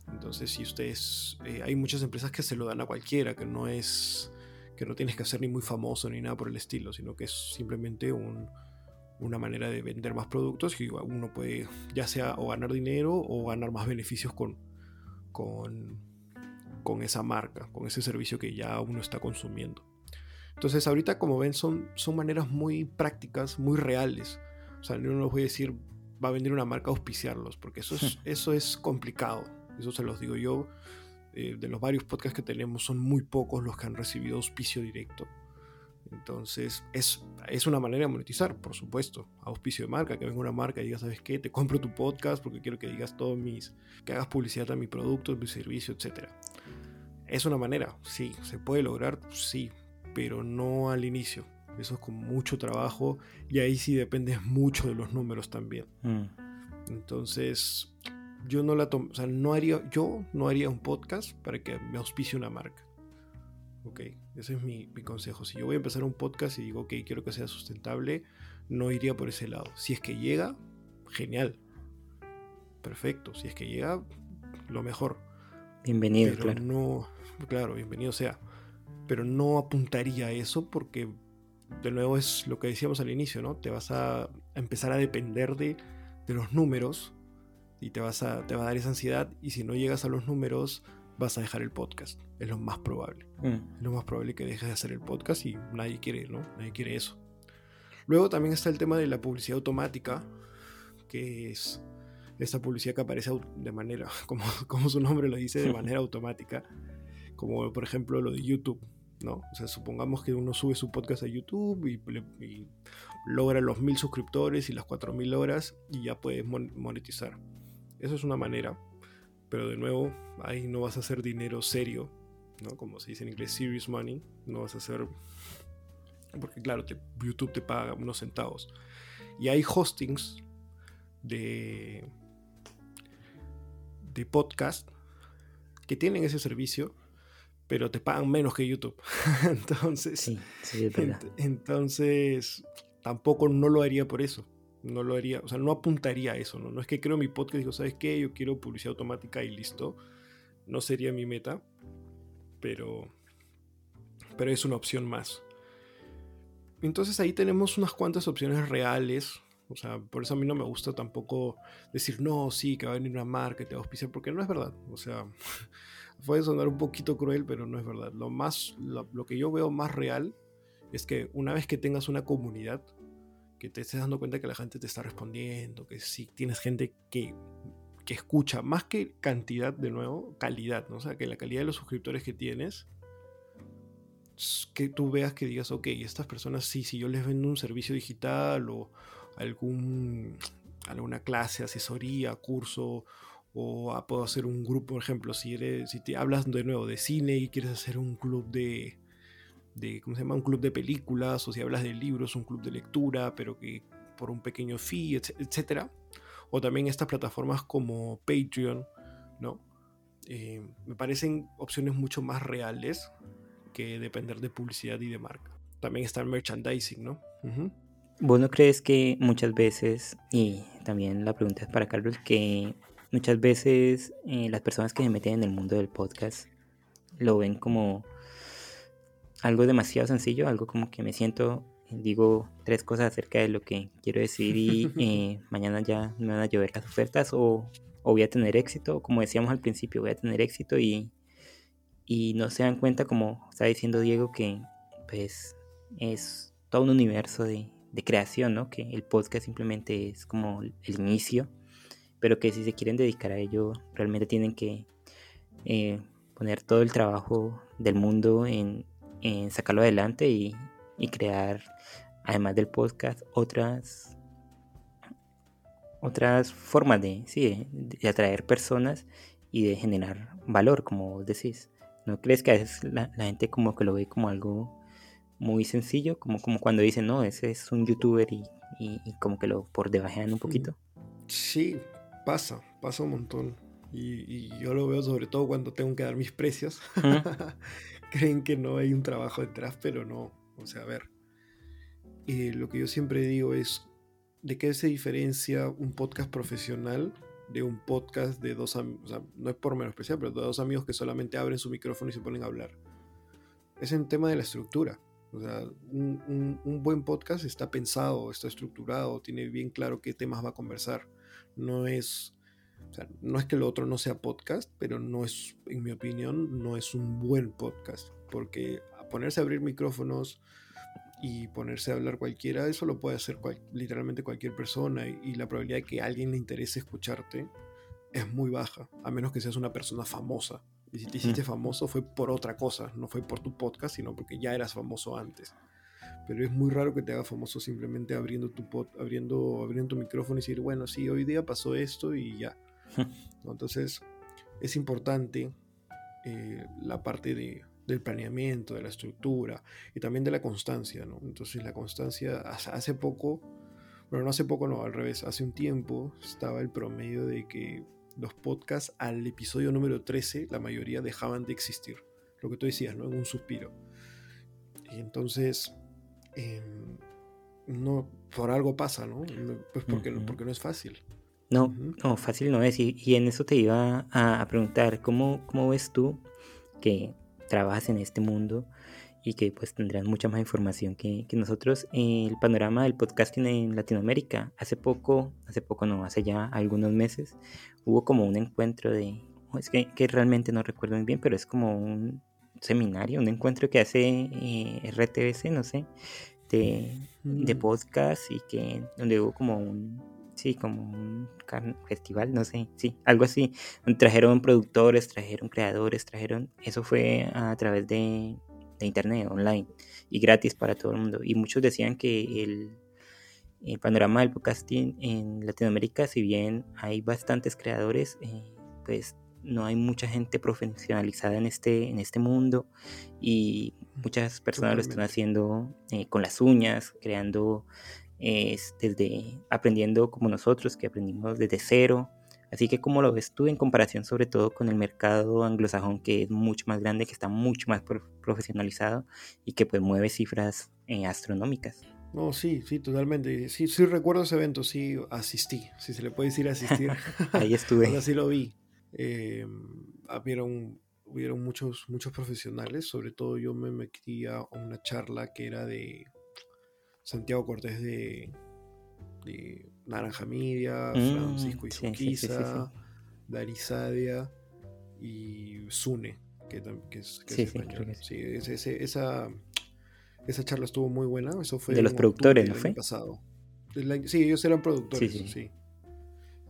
Entonces, si ustedes, eh, hay muchas empresas que se lo dan a cualquiera, que no es, que no tienes que ser ni muy famoso ni nada por el estilo, sino que es simplemente un, una manera de vender más productos y uno puede ya sea o ganar dinero o ganar más beneficios con, con, con esa marca, con ese servicio que ya uno está consumiendo. Entonces ahorita como ven son, son maneras muy prácticas, muy reales. O sea, no les voy a decir va a vender una marca auspiciarlos, porque eso es, eso es complicado. Eso se los digo yo. Eh, de los varios podcasts que tenemos son muy pocos los que han recibido auspicio directo. Entonces, es, es una manera de monetizar, por supuesto. Auspicio de marca, que venga una marca y diga, ¿sabes qué? Te compro tu podcast porque quiero que digas todos mis. que hagas publicidad a mi producto, a mi servicio, etc. Es una manera, sí. ¿Se puede lograr? Sí. Pero no al inicio. Eso es con mucho trabajo y ahí sí depende mucho de los números también. Mm. Entonces, yo no la o sea, no haría, yo no haría un podcast para que me auspicie una marca. Ok, ese es mi, consejo. Si yo voy a empezar un podcast y digo, ok, quiero que sea sustentable, no iría por ese lado. Si es que llega, genial. Perfecto. Si es que llega, lo mejor. Bienvenido, claro. No, claro, bienvenido sea. Pero no apuntaría a eso porque, de nuevo, es lo que decíamos al inicio, ¿no? Te vas a empezar a depender de, de los números y te, vas a, te va a dar esa ansiedad. Y si no llegas a los números, vas a dejar el podcast. Es lo más probable. Mm. Es lo más probable que dejes de hacer el podcast y nadie quiere, ¿no? Nadie quiere eso. Luego también está el tema de la publicidad automática, que es esta publicidad que aparece de manera, como, como su nombre lo dice, de manera automática. Como por ejemplo lo de YouTube, ¿no? O sea, supongamos que uno sube su podcast a YouTube y, logra los mil suscriptores y las cuatro mil horas y ya puedes monetizar. Eso es una manera pero de nuevo, ahí no vas a hacer dinero serio, ¿no? Como se dice en inglés, serious money. No vas a hacer... Porque claro, YouTube te paga unos centavos. Y hay hostings de, de podcast que tienen ese servicio, pero te pagan menos que YouTube. entonces, sí, sí, es entonces, tampoco no lo haría por eso no lo haría, o sea, no apuntaría a eso, ¿no? No es que creo mi podcast y digo, ¿sabes qué? Yo quiero publicidad automática y listo. No sería mi meta, pero, pero es una opción más. Entonces ahí tenemos unas cuantas opciones reales. O sea, por eso a mí no me gusta tampoco decir, no, sí, que va a venir una marca y te va a auspiciar, porque no es verdad. O sea, puede sonar un poquito cruel, pero no es verdad. Lo, más, lo que yo veo más real es que una vez que tengas una comunidad, que te estés dando cuenta que la gente te está respondiendo, que si tienes gente que, que escucha, más que cantidad de nuevo, calidad, ¿no? O sea, que la calidad de los suscriptores que tienes, que tú veas que digas, ok, estas personas sí, si yo les vendo un servicio digital o algún, alguna clase, asesoría, curso, o puedo hacer un grupo, por ejemplo, si, eres, si te hablas de nuevo de cine y quieres hacer un club de, de, ¿cómo se llama? Un club de películas, o si hablas de libros, un club de lectura, pero que por un pequeño fee, etcétera. O también estas plataformas como Patreon, ¿no? Eh, me parecen opciones mucho más reales que depender de publicidad y de marca. También está el merchandising, ¿no? ¿Vos no crees que muchas veces, y también la pregunta es para Carlos, que muchas veces eh, las personas que se meten en el mundo del podcast lo ven como algo demasiado sencillo, algo como que me siento digo tres cosas acerca de lo que quiero decir y eh, mañana ya me van a llover las ofertas o, voy a tener éxito, como decíamos al principio, voy a tener éxito y, y no se dan cuenta, como está diciendo Diego, que pues es todo un universo de, de creación, ¿no? Que el podcast simplemente es como el inicio, pero que si se quieren dedicar a ello, realmente tienen que eh, poner todo el trabajo del mundo en, sacarlo adelante y, crear, además del podcast, otras otras formas de, sí, de, atraer personas y de generar valor, como vos decís. ¿No crees que a veces la, la, gente como que lo ve como algo muy sencillo, como, como cuando dicen, no, ese es un youtuber y, como que lo por debajean un poquito. Sí, pasa, pasa un montón. Y, yo lo veo sobre todo cuando tengo que dar mis precios. Creen que no hay un trabajo detrás, pero no. O sea, a ver. Eh, lo que yo siempre digo es, ¿de qué se diferencia un podcast profesional de un podcast de dos amigos? O sea, no es por menos especial, pero de dos amigos que solamente abren su micrófono y se ponen a hablar. Es en tema de la estructura. O sea, un, buen podcast está pensado, está estructurado, tiene bien claro qué temas va a conversar. No es, no es que lo otro no sea podcast, pero no es, en mi opinión, no es un buen podcast. Porque ponerse a abrir micrófonos y ponerse a hablar cualquiera, eso lo puede hacer literalmente cualquier persona y, y la probabilidad de que a alguien le interese escucharte es muy baja, a menos que seas una persona famosa. Y si te hiciste famoso fue por otra cosa, no fue por tu podcast, sino porque ya eras famoso antes. Pero es muy raro que te haga famoso simplemente abriendo tu pod, abriendo, abriendo tu micrófono y decir, bueno, sí, hoy día pasó esto y ya. Entonces, es importante eh, la parte de, del planeamiento, de la estructura y también de la constancia, ¿no? Entonces, la constancia, hace poco, bueno, no hace poco, no, al revés, hace un tiempo estaba el promedio de que los podcasts al episodio número 13, la mayoría dejaban de existir. Lo que tú decías, ¿no? En un suspiro. Y entonces, em, no, por algo pasa, ¿no? Pues porque, porque no es fácil. No, no, fácil no es. Y, en eso te iba a, preguntar, ¿cómo, ¿cómo ves tú que trabajas en este mundo y que pues tendrán mucha más información que, nosotros. El panorama del podcasting en Latinoamérica, hace poco, hace poco no, hace ya algunos meses, hubo como un encuentro de, es que, realmente no recuerdo muy bien, pero es como un seminario, un encuentro que hace eh, RTBC, no sé, de, de, mm. podcast y que donde hubo como un, sí, como un festival, no sé, sí, algo así. Trajeron productores, trajeron creadores, trajeron, eso fue a través de de internet, online y gratis para todo el mundo. Y muchos decían que el, panorama del podcasting en Latinoamérica, si bien hay bastantes creadores, eh, pues no hay mucha gente profesionalizada en este, en este mundo y muchas personas lo están haciendo eh, con las uñas, creando desde aprendiendo como nosotros que aprendimos desde cero Así que ¿cómo lo ves tú en comparación sobre todo con el mercado anglosajón que es mucho más grande, que está mucho más profesionalizado y que pues mueve cifras eh, astronómicas? No, sí, sí, totalmente. Sí, sí recuerdo ese evento, sí asistí, si se le puede decir asistir. Ahí estuve. Ahora sí lo vi. Eh, hubieron, muchos, muchos profesionales, sobre todo yo me metí a una charla que era de Santiago Cortés de, de Naranja Media, mm, Francisco Izuquiza, Darisadia y Sune, que, es, español. esa, esa charla estuvo muy buena. Eso fue de los productores, ¿no fue? pasado. sí, ellos eran productores, sí,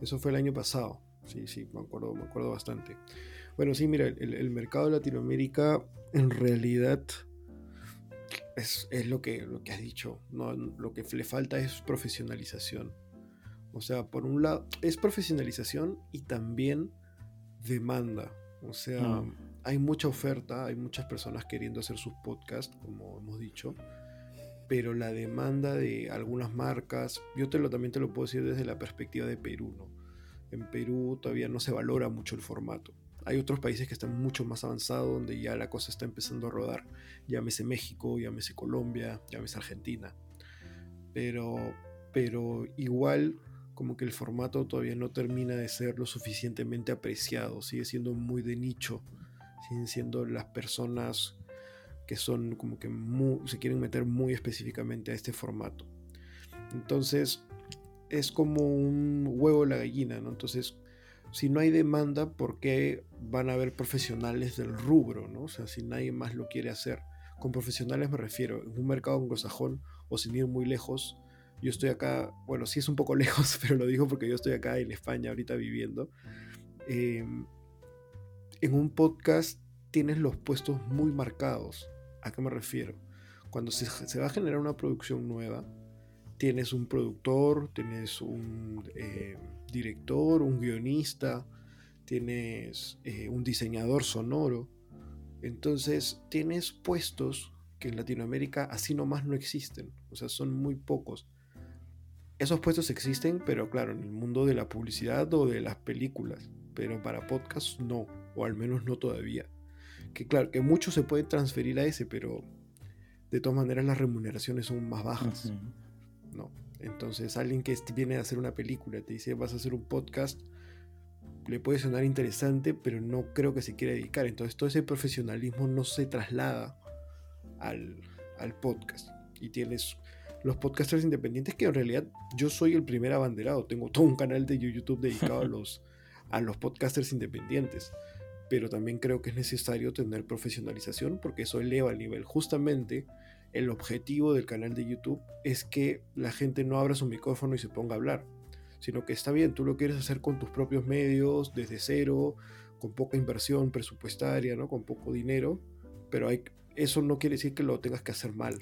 Eso fue el año pasado. Sí, sí, me acuerdo, me acuerdo bastante. Bueno, sí, mira, el, el mercado de Latinoamérica en realidad es, es, lo, que, lo que has dicho. ¿no? Lo que le falta es profesionalización. O sea, por un lado, es profesionalización y también demanda. O sea, mm. hay mucha oferta, hay muchas personas queriendo hacer sus podcasts, como hemos dicho, pero la demanda de algunas marcas, yo te lo, también te lo puedo decir desde la perspectiva de Perú, ¿no? En Perú todavía no se valora mucho el formato. Hay otros países que están mucho más avanzados, donde ya la cosa está empezando a rodar. Llámese México, llámese Colombia, llámese Argentina. Pero, pero igual como que el formato todavía no termina de ser lo suficientemente apreciado, sigue siendo muy de nicho, siguen siendo las personas que son como que se quieren meter muy específicamente a este formato. Entonces, es como un huevo de la gallina, ¿no? Entonces, si no hay demanda, ¿por qué van a haber profesionales del rubro, ¿no? O sea, si nadie más lo quiere hacer. Con profesionales me refiero, en un mercado anglosajón o sin ir muy lejos, yo estoy acá, bueno, sí es un poco lejos, pero lo digo porque yo estoy acá en España ahorita viviendo. Em, en un podcast tienes los puestos muy marcados. ¿A qué me refiero? Cuando se va a generar una producción nueva, tienes un productor, tienes un eh, director, un guionista, tienes eh, un diseñador sonoro. Entonces tienes puestos que en Latinoamérica así nomás no existen. O sea, son muy pocos. Esos puestos existen, pero claro, en el mundo de la publicidad o de las películas. Pero para podcasts no, o al menos no todavía. Que claro, que muchos se pueden transferir a ese, pero de todas maneras las remuneraciones son más bajas. ¿No? Entonces alguien que viene a hacer una película te dice vas a hacer un podcast, le puede sonar interesante, pero no creo que se quiera dedicar. Entonces todo ese profesionalismo no se traslada al, podcast. Y tienes los podcasters independientes que en realidad yo soy el primer abanderado. Tengo todo un canal de YouTube dedicado a los, a los podcasters independientes. Pero también creo que es necesario tener profesionalización porque eso eleva el nivel. Justamente el objetivo del canal de YouTube es que la gente no abra su micrófono y se ponga a hablar, sino que está bien, tú lo quieres hacer con tus propios medios, desde cero, con poca inversión presupuestaria, ¿no? con poco dinero, pero eso no quiere decir que lo tengas que hacer mal.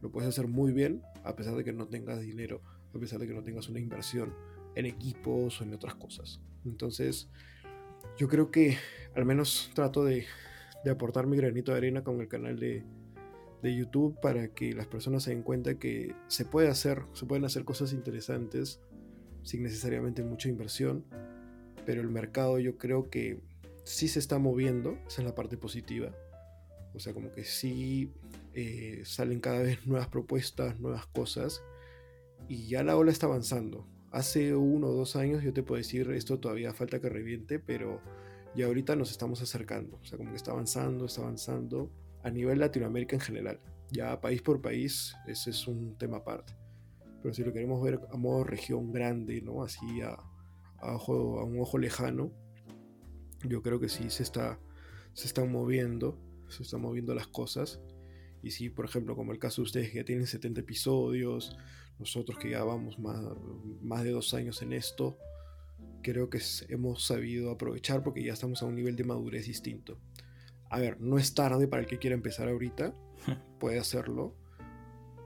Lo puedes hacer muy bien a pesar de que no tengas dinero, a pesar de que no tengas una inversión en equipos o en otras cosas. Entonces, yo creo que al menos trato de, de aportar mi granito de arena con el canal de, de YouTube para que las personas se den cuenta que se puede hacer, se pueden hacer cosas interesantes sin necesariamente mucha inversión, pero el mercado yo creo que sí se está moviendo, esa es la parte positiva, o sea, como que sí eh, salen cada vez nuevas propuestas, nuevas cosas, y ya la ola está avanzando. Hace uno o dos años yo te puedo decir, esto todavía falta que reviente, pero ya ahorita nos estamos acercando, o sea, como que está avanzando, está avanzando a nivel Latinoamérica en general. Ya país por país, ese es un tema aparte. Pero si lo queremos ver a modo región grande, ¿no? Así a, ojo, a un ojo lejano, yo creo que sí se está se están moviendo, se están moviendo las cosas. Y sí, por ejemplo, como el caso de ustedes que ya tienen 70 episodios, nosotros que ya vamos más, más de dos años en esto, creo que hemos sabido aprovechar porque ya estamos a un nivel de madurez distinto a ver, no es tarde para el que quiera empezar ahorita, puede hacerlo,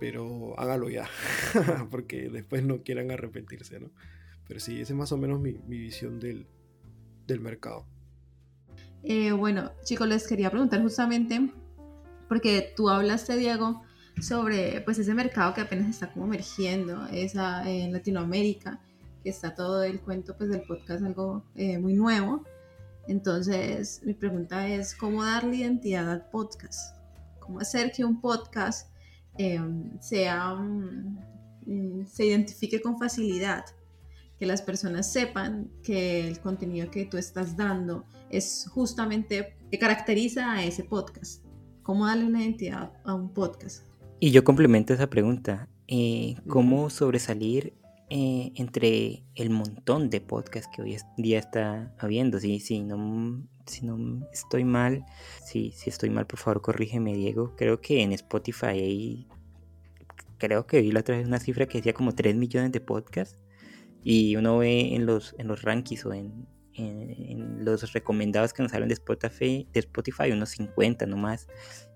pero hágalo ya, porque después no quieran arrepentirse, ¿no? Pero sí, esa es más o menos mi, visión del, mercado. Eh, bueno, chicos, les quería preguntar justamente, porque tú hablaste, Diego, sobre pues ese mercado que apenas está como emergiendo, esa en Latinoamérica, que está todo el cuento pues del podcast algo eh, muy nuevo. Entonces, mi pregunta es, ¿cómo darle identidad al podcast? ¿Cómo hacer que un podcast em, sea, mm, se identifique con facilidad? Que las personas sepan que el contenido que tú estás dando es justamente que caracteriza a ese podcast. ¿Cómo darle una identidad a un podcast? Y yo complemento esa pregunta. Eh, ¿Cómo sobresalir eh, entre el montón de podcasts que hoy día está habiendo. Si, si, no, si no estoy mal, si, si estoy mal, por favor, corrígeme, Diego. Creo que en Spotify hay, creo que vi la otra vez una cifra que decía como 3 millones de podcasts. Y uno ve en los, en los rankings o en, en, los recomendados que nos salen de Spotify, de Spotify unos 50 nomás.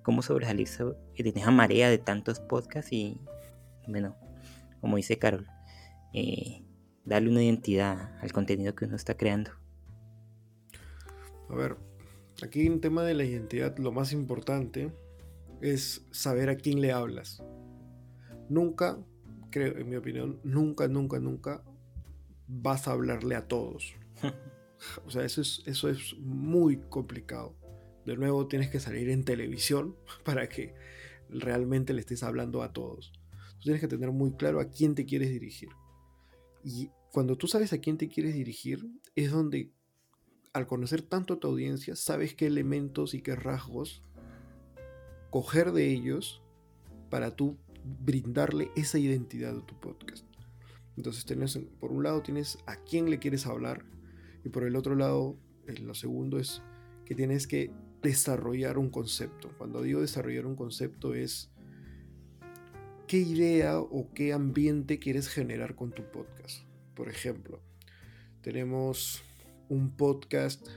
¿Cómo sobresalir en esa marea de tantos podcasts? Y bueno, como dice Carol, eh, darle una identidad al contenido que uno está creando. A ver, aquí en tema de la identidad lo más importante es saber a quién le hablas. Nunca, creo, en mi opinión, nunca, nunca, nunca vas a hablarle a todos. o sea, eso es, eso es muy complicado. De nuevo, tienes que salir en televisión para que realmente le estés hablando a todos. tienes que tener muy claro a quién te quieres dirigir. Y cuando tú sabes a quién te quieres dirigir, es donde al conocer tanto a tu audiencia, sabes qué elementos y qué rasgos coger de ellos para tú brindarle esa identidad a tu podcast. Entonces tenés, por un lado tienes a quién le quieres hablar y por el otro lado, lo segundo es que tienes que desarrollar un concepto. Cuando digo desarrollar un concepto es qué idea o qué ambiente quieres generar con tu podcast. Por ejemplo, tenemos un podcast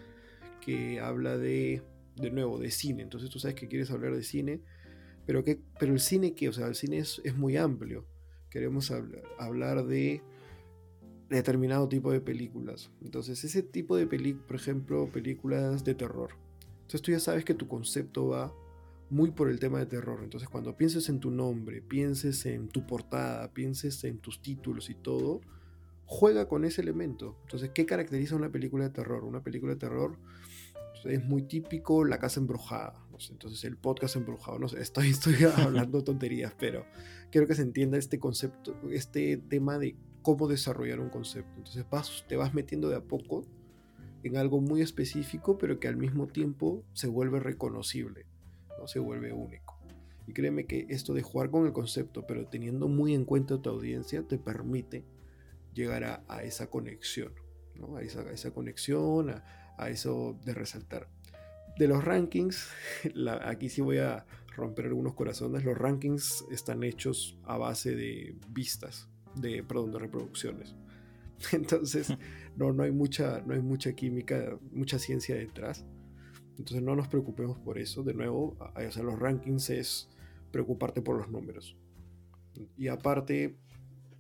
que habla de, de nuevo, de cine. Entonces tú sabes que quieres hablar de cine, pero, que, pero el cine que, o sea, el cine es, muy amplio. Queremos hablar de determinado tipo de películas. Entonces, ese tipo de películas, por ejemplo, películas de terror. Entonces tú ya sabes que tu concepto va muy por el tema de terror. Entonces, cuando pienses en tu nombre, pienses en tu portada, pienses en tus títulos y todo, juega con ese elemento. Entonces, ¿qué caracteriza una película de terror? Una película de terror es muy típico la casa embrujada. entonces, el podcast embrujado. No sé, estoy, estoy hablando tonterías, pero quiero que se entienda este concepto, este tema de cómo desarrollar un concepto. Entonces, vas, te vas metiendo de a poco en algo muy específico, pero que al mismo tiempo se vuelve reconocible, ¿no? se vuelve único. Y créeme que esto de jugar con el concepto, pero teniendo muy en cuenta tu audiencia, te permite llegar a, esa conexión, ¿no? a, esa, esa conexión, a, eso de resaltar. De los rankings, aquí sí voy a romper algunos corazones, los rankings están hechos a base de vistas, de, perdón, de reproducciones. Entonces, no, no, hay mucha, no hay mucha química, mucha ciencia detrás. Entonces, no nos preocupemos por eso. De nuevo, o sea, los rankings es preocuparte por los números. Y aparte,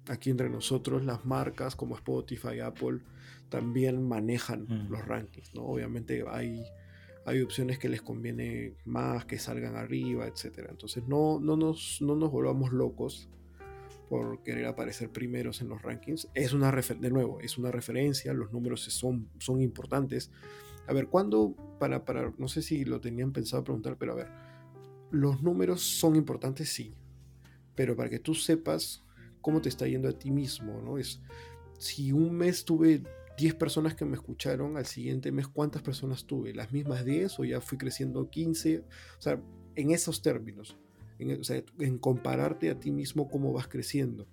aquí entre nosotros, las marcas como Spotify, Apple, también manejan mm. los rankings, ¿no? Obviamente hay, hay opciones que les conviene más, que salgan arriba, etc. Entonces no, no, nos, no nos volvamos locos por querer aparecer primeros en los rankings. Es una de nuevo, es una referencia, los números son, son importantes. A ver, ¿cuándo, para, para, no sé si lo tenían pensado preguntar, pero a ver, los números son importantes, sí, pero para que tú sepas cómo te está yendo a ti mismo, ¿no? Es, si un mes tuve 10 personas que me escucharon, al siguiente mes, ¿cuántas personas tuve? ¿Las mismas 10 o ya fui creciendo 15? O sea, en esos términos, en, en compararte a ti mismo cómo vas creciendo,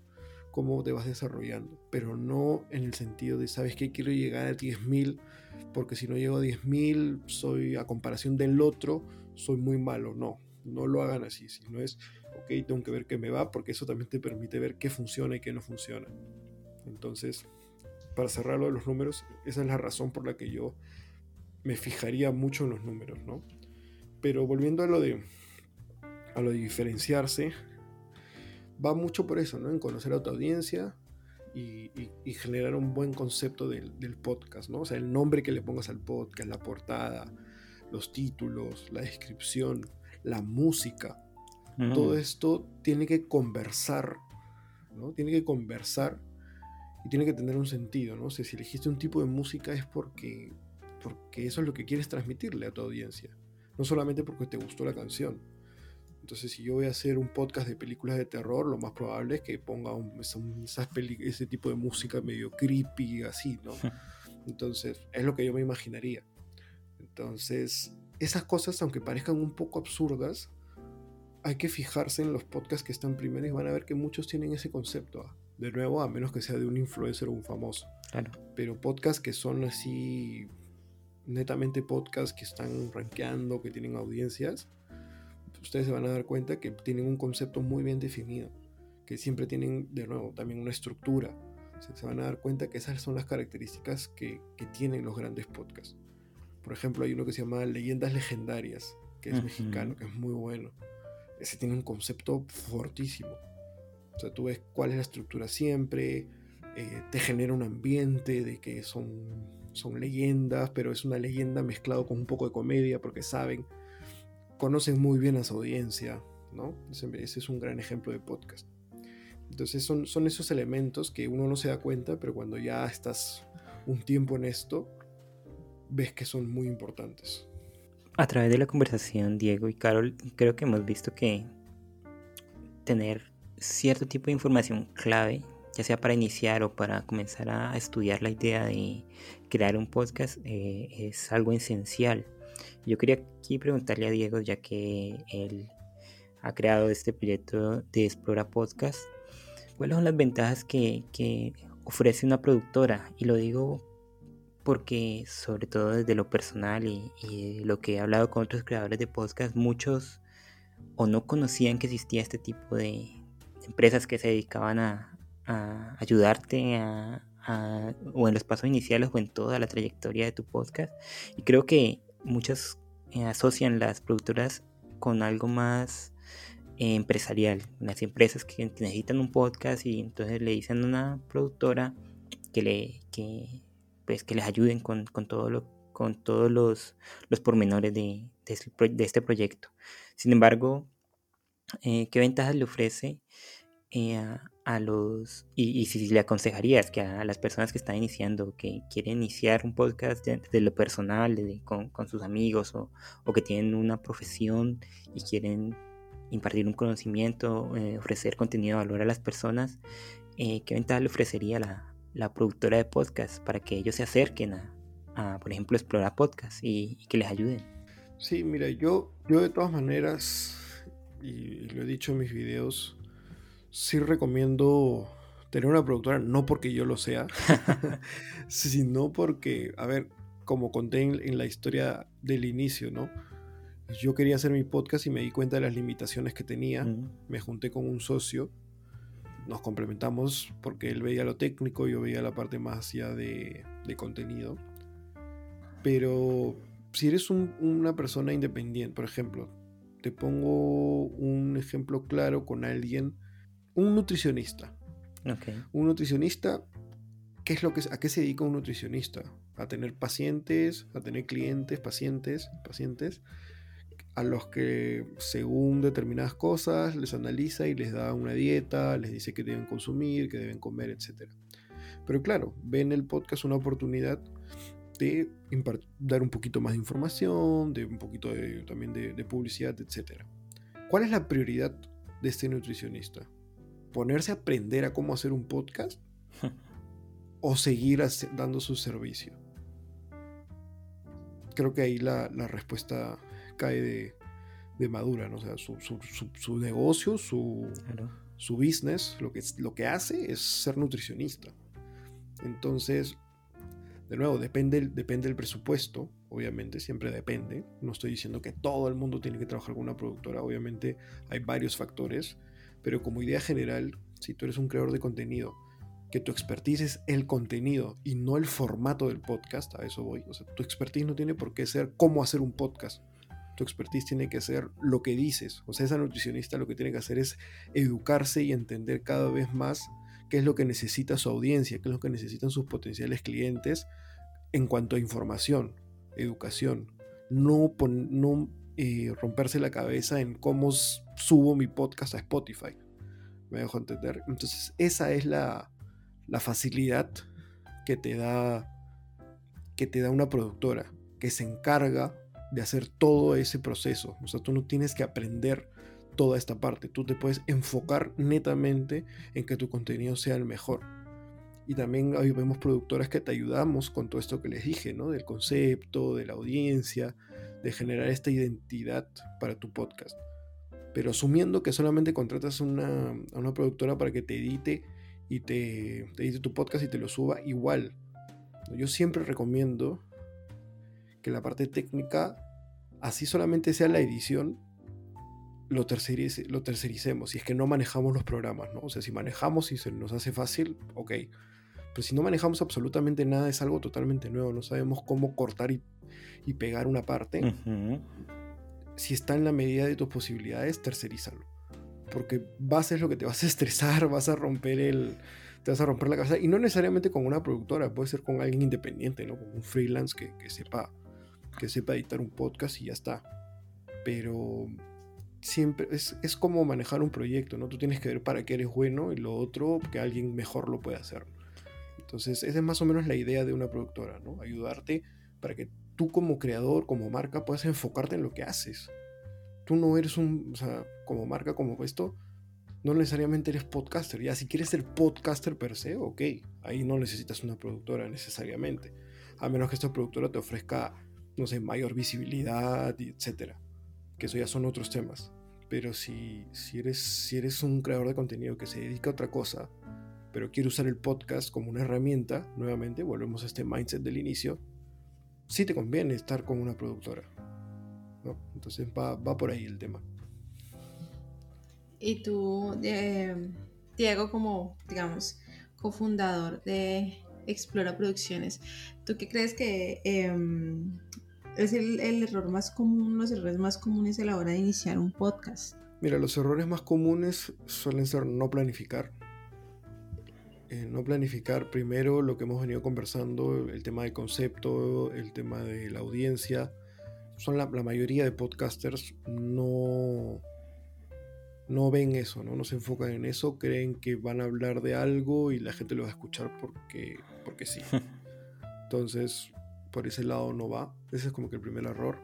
cómo te vas desarrollando, pero no en el sentido de, ¿sabes qué? Quiero llegar a 10.000 porque si no llego a 10.000, soy a comparación del otro, soy muy malo. No, no lo hagan así, sino es, ok, tengo que ver qué me va, porque eso también te permite ver qué funciona y qué no funciona. Entonces, para cerrarlo de los números, esa es la razón por la que yo me fijaría mucho en los números, ¿no? Pero volviendo a lo de, a lo de diferenciarse, va mucho por eso, ¿no? En conocer a tu audiencia y, generar un buen concepto del, del, podcast, ¿no? O sea, el nombre que le pongas al podcast, la portada, los títulos, la descripción, la música, todo esto tiene que conversar, ¿no? Tiene que conversar y tiene que tener un sentido, ¿no? O sea, si elegiste un tipo de música es porque, porque eso es lo que quieres transmitirle a tu audiencia, no solamente porque te gustó la canción. Entonces, si yo voy a hacer un podcast de películas de terror, lo más probable es que ponga ese tipo de música medio creepy, así, ¿no? Entonces, es lo que yo me imaginaría. Entonces, esas cosas, aunque parezcan un poco absurdas, hay que fijarse en los podcasts que están primero y van a ver que muchos tienen ese concepto. ¿ah? De nuevo, a menos que sea de un influencer o un famoso. Pero podcasts que son así, netamente podcasts que están rankeando, que tienen audiencias, ustedes se van a dar cuenta que tienen un concepto muy bien definido. Que siempre tienen, de nuevo, también una estructura. se van a dar cuenta que esas son las características que, que tienen los grandes podcasts. Por ejemplo, hay uno que se llama Leyendas Legendarias, que es mexicano, que es muy bueno ese tiene un concepto fortísimo. O sea, tú ves cuál es la estructura siempre, eh, te genera un ambiente de que son, son leyendas, pero es una leyenda mezclado con un poco de comedia porque saben, conocen muy bien a su audiencia, ¿no? Ese, es un gran ejemplo de podcast. Entonces son, son esos elementos que uno no se da cuenta, pero cuando ya estás un tiempo en esto, ves que son muy importantes. A través de la conversación, Diego y Carol, creo que hemos visto que tener cierto tipo de información clave, ya sea para iniciar o para comenzar a estudiar la idea de crear un podcast, eh, es algo esencial. Yo quería aquí preguntarle a Diego, ya que él ha creado este proyecto de Explora Podcast, ¿cuáles son las ventajas que, que ofrece una productora? Y lo digo porque sobre todo desde lo personal y, lo que he hablado con otros creadores de podcast, muchos o no conocían que existía este tipo de empresas que se dedicaban a, ayudarte a, o en los pasos iniciales o en toda la trayectoria de tu podcast. Y creo que muchos eh, asocian las productoras con algo más eh, empresarial, las empresas que necesitan un podcast y entonces le dicen a una productora que le que pues que les ayuden con, lo, con todos los, los pormenores de, este proyecto. Sin embargo, eh, ¿qué ventajas le ofrece eh, a, los, y, si le aconsejarías que a, las personas que están iniciando, que quieren iniciar un podcast de, lo personal, con, sus amigos o, que tienen una profesión y quieren impartir un conocimiento, eh, ofrecer contenido de valor a las personas, ¿qué ventajas le ofrecería la, la productora de podcast para que ellos se acerquen a, por ejemplo, explorar podcast y, que les ayuden. Sí, mira, yo, yo de todas maneras, y lo he dicho en mis videos, sí recomiendo tener una productora, no porque yo lo sea, sino porque, a ver, como conté en, la historia del inicio, ¿no? Yo quería hacer mi podcast y me di cuenta de las limitaciones que tenía. Me junté con un socio nos complementamos porque él veía lo técnico, yo veía la parte más allá de, contenido. Pero si eres una persona independiente, por ejemplo, te pongo un ejemplo claro con alguien, un nutricionista. Un nutricionista, ¿qué es lo que, ¿a qué se dedica un nutricionista? A tener pacientes, a tener clientes, pacientes, pacientes a los que según determinadas cosas les analiza y les da una dieta, les dice que deben consumir, que deben comer, etc. Pero claro, ven el podcast una oportunidad de dar un poquito más de información, de un poquito también de, publicidad, etc. ¿Cuál es la prioridad de este nutricionista? ¿Ponerse a aprender a cómo hacer un podcast? ¿O seguir dando su servicio? Creo que ahí la, la respuesta cae de, madura, ¿no? O sea, su, negocio, su, su business, lo que, lo que hace es ser nutricionista. Entonces, de nuevo, depende, depende del presupuesto, obviamente, siempre depende. No estoy diciendo que todo el mundo tiene que trabajar con una productora, obviamente hay varios factores, pero como idea general, si tú eres un creador de contenido, que tu expertise es el contenido y no el formato del podcast, a eso voy. Tu expertise no tiene por qué ser cómo hacer un podcast tu expertise tiene que ser lo que dices. O sea, esa nutricionista lo que tiene que hacer es educarse y entender cada vez más qué es lo que necesita su audiencia, qué es lo que necesitan sus potenciales clientes en cuanto a información, educación. No eh, romperse la cabeza en cómo subo mi podcast a Spotify. ¿Me dejo entender? Entonces, esa es la, facilidad que te da que te da una productora que se encarga de hacer todo ese proceso. O sea, tú no tienes que aprender toda esta parte. Tú te puedes enfocar netamente en que tu contenido sea el mejor. Y también hoy vemos productoras que te ayudamos con todo esto que les dije, ¿no? Del concepto, de la audiencia, de generar esta identidad para tu podcast. Pero asumiendo que solamente contratas una, a una productora para que te edite y te, te edite tu podcast y te lo suba, igual. Yo siempre recomiendo que la parte técnica, así solamente sea la edición, lo, lo tercericemos. Si es que no manejamos los programas, ¿no? O sea, si manejamos y se nos hace fácil, ok. Pero si no manejamos absolutamente nada, es algo totalmente nuevo. No sabemos cómo cortar y, pegar una parte. Si está en la medida de tus posibilidades, tercerízalo. Porque vas a lo que te vas a estresar, vas a romper el, te vas a romper la cabeza. Y no necesariamente con una productora, puede ser con alguien independiente, ¿no? Con un freelance que, que sepa que sepa editar un podcast y ya está. Pero siempre es, como manejar un proyecto, ¿no? Tú tienes que ver para qué eres bueno y lo otro que alguien mejor lo pueda hacer. Entonces, esa es más o menos la idea de una productora, ¿no? Ayudarte para que tú como creador, como marca, puedas enfocarte en lo que haces. Tú no eres un, o sea, como marca, como esto, no necesariamente eres podcaster. Ya, si quieres ser podcaster per se, ok, ahí no necesitas una productora necesariamente. A menos que esta productora te ofrezca no sé, mayor visibilidad, etcétera. Que eso ya son otros temas. Pero si, si, eres, si eres un creador de contenido que se dedica a otra cosa, pero quiere usar el podcast como una herramienta, nuevamente volvemos a este mindset del inicio, sí te conviene estar con una productora. Entonces va, va, por ahí el tema. Y tú, eh, Diego, como, digamos, cofundador de Explora Producciones, ¿tú qué crees que em, es el, error más común, los errores más comunes a la hora de iniciar un podcast? Mira, los errores más comunes suelen ser no planificar. Eh, no planificar primero lo que hemos venido conversando, el tema del concepto, el tema de la audiencia. Son la, la mayoría de podcasters no, no ven eso, ¿no? no se enfocan en eso, creen que van a hablar de algo y la gente lo va a escuchar porque, porque sí. Entonces, por ese lado no va. Ese es como que el primer error.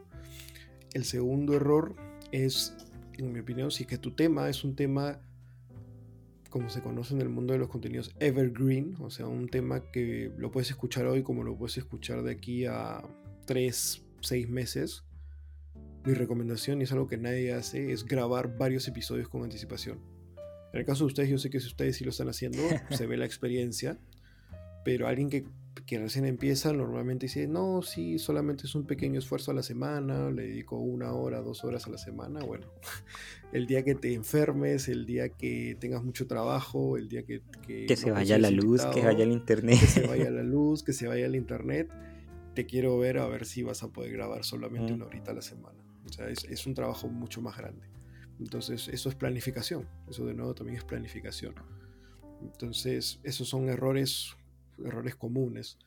El segundo error es, en mi opinión, si es que tu tema es un tema, como se conoce en el mundo de los contenidos, evergreen, o sea, un tema que lo puedes escuchar hoy como lo puedes escuchar de aquí a 3, 6 meses mi recomendación, y es algo que nadie hace, es grabar varios episodios con anticipación. En el caso de ustedes, yo sé que si ustedes sí lo están haciendo, se ve la experiencia, pero alguien que, que, recién empieza normalmente dice, no, sí, solamente es un pequeño esfuerzo a la semana, le dedico una hora, dos horas a la semana. Bueno, el día que te enfermes, el día que tengas mucho trabajo, el día que... Que, que se vaya la luz, que vaya el internet. Que se vaya la luz, que se vaya el internet. Te quiero ver a ver si vas a poder grabar solamente una horita a la semana. O sea, es, un trabajo mucho más grande. Entonces, eso es planificación. Eso de nuevo también es planificación. Entonces, esos son errores, errores comunes.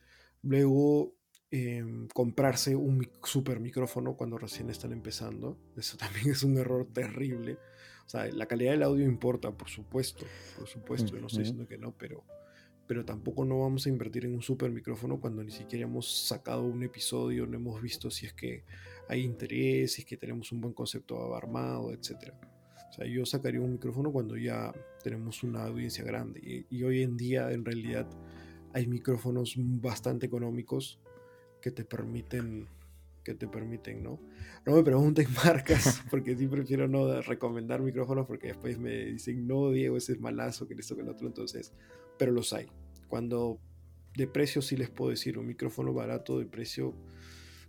Luego, em, comprarse un super micrófono cuando recién están empezando. Eso también es un error terrible. O sea, la calidad del audio importa, por supuesto. Por supuesto, no estoy diciendo que no, pero pero tampoco no vamos a invertir en un super micrófono cuando ni siquiera hemos sacado un episodio, no hemos visto si es que hay interés, si es que tenemos un buen concepto armado, etc. O sea, yo sacaría un micrófono cuando ya tenemos una audiencia grande y, hoy en día en realidad hay micrófonos bastante económicos que te permiten que te permiten, ¿no? No me pregunten marcas, porque sí prefiero no recomendar micrófonos porque después me dicen, no, Diego, ese es malazo, que esto, que el otro, entonces pero los hay. Cuando de precio sí les puedo decir, un micrófono barato de precio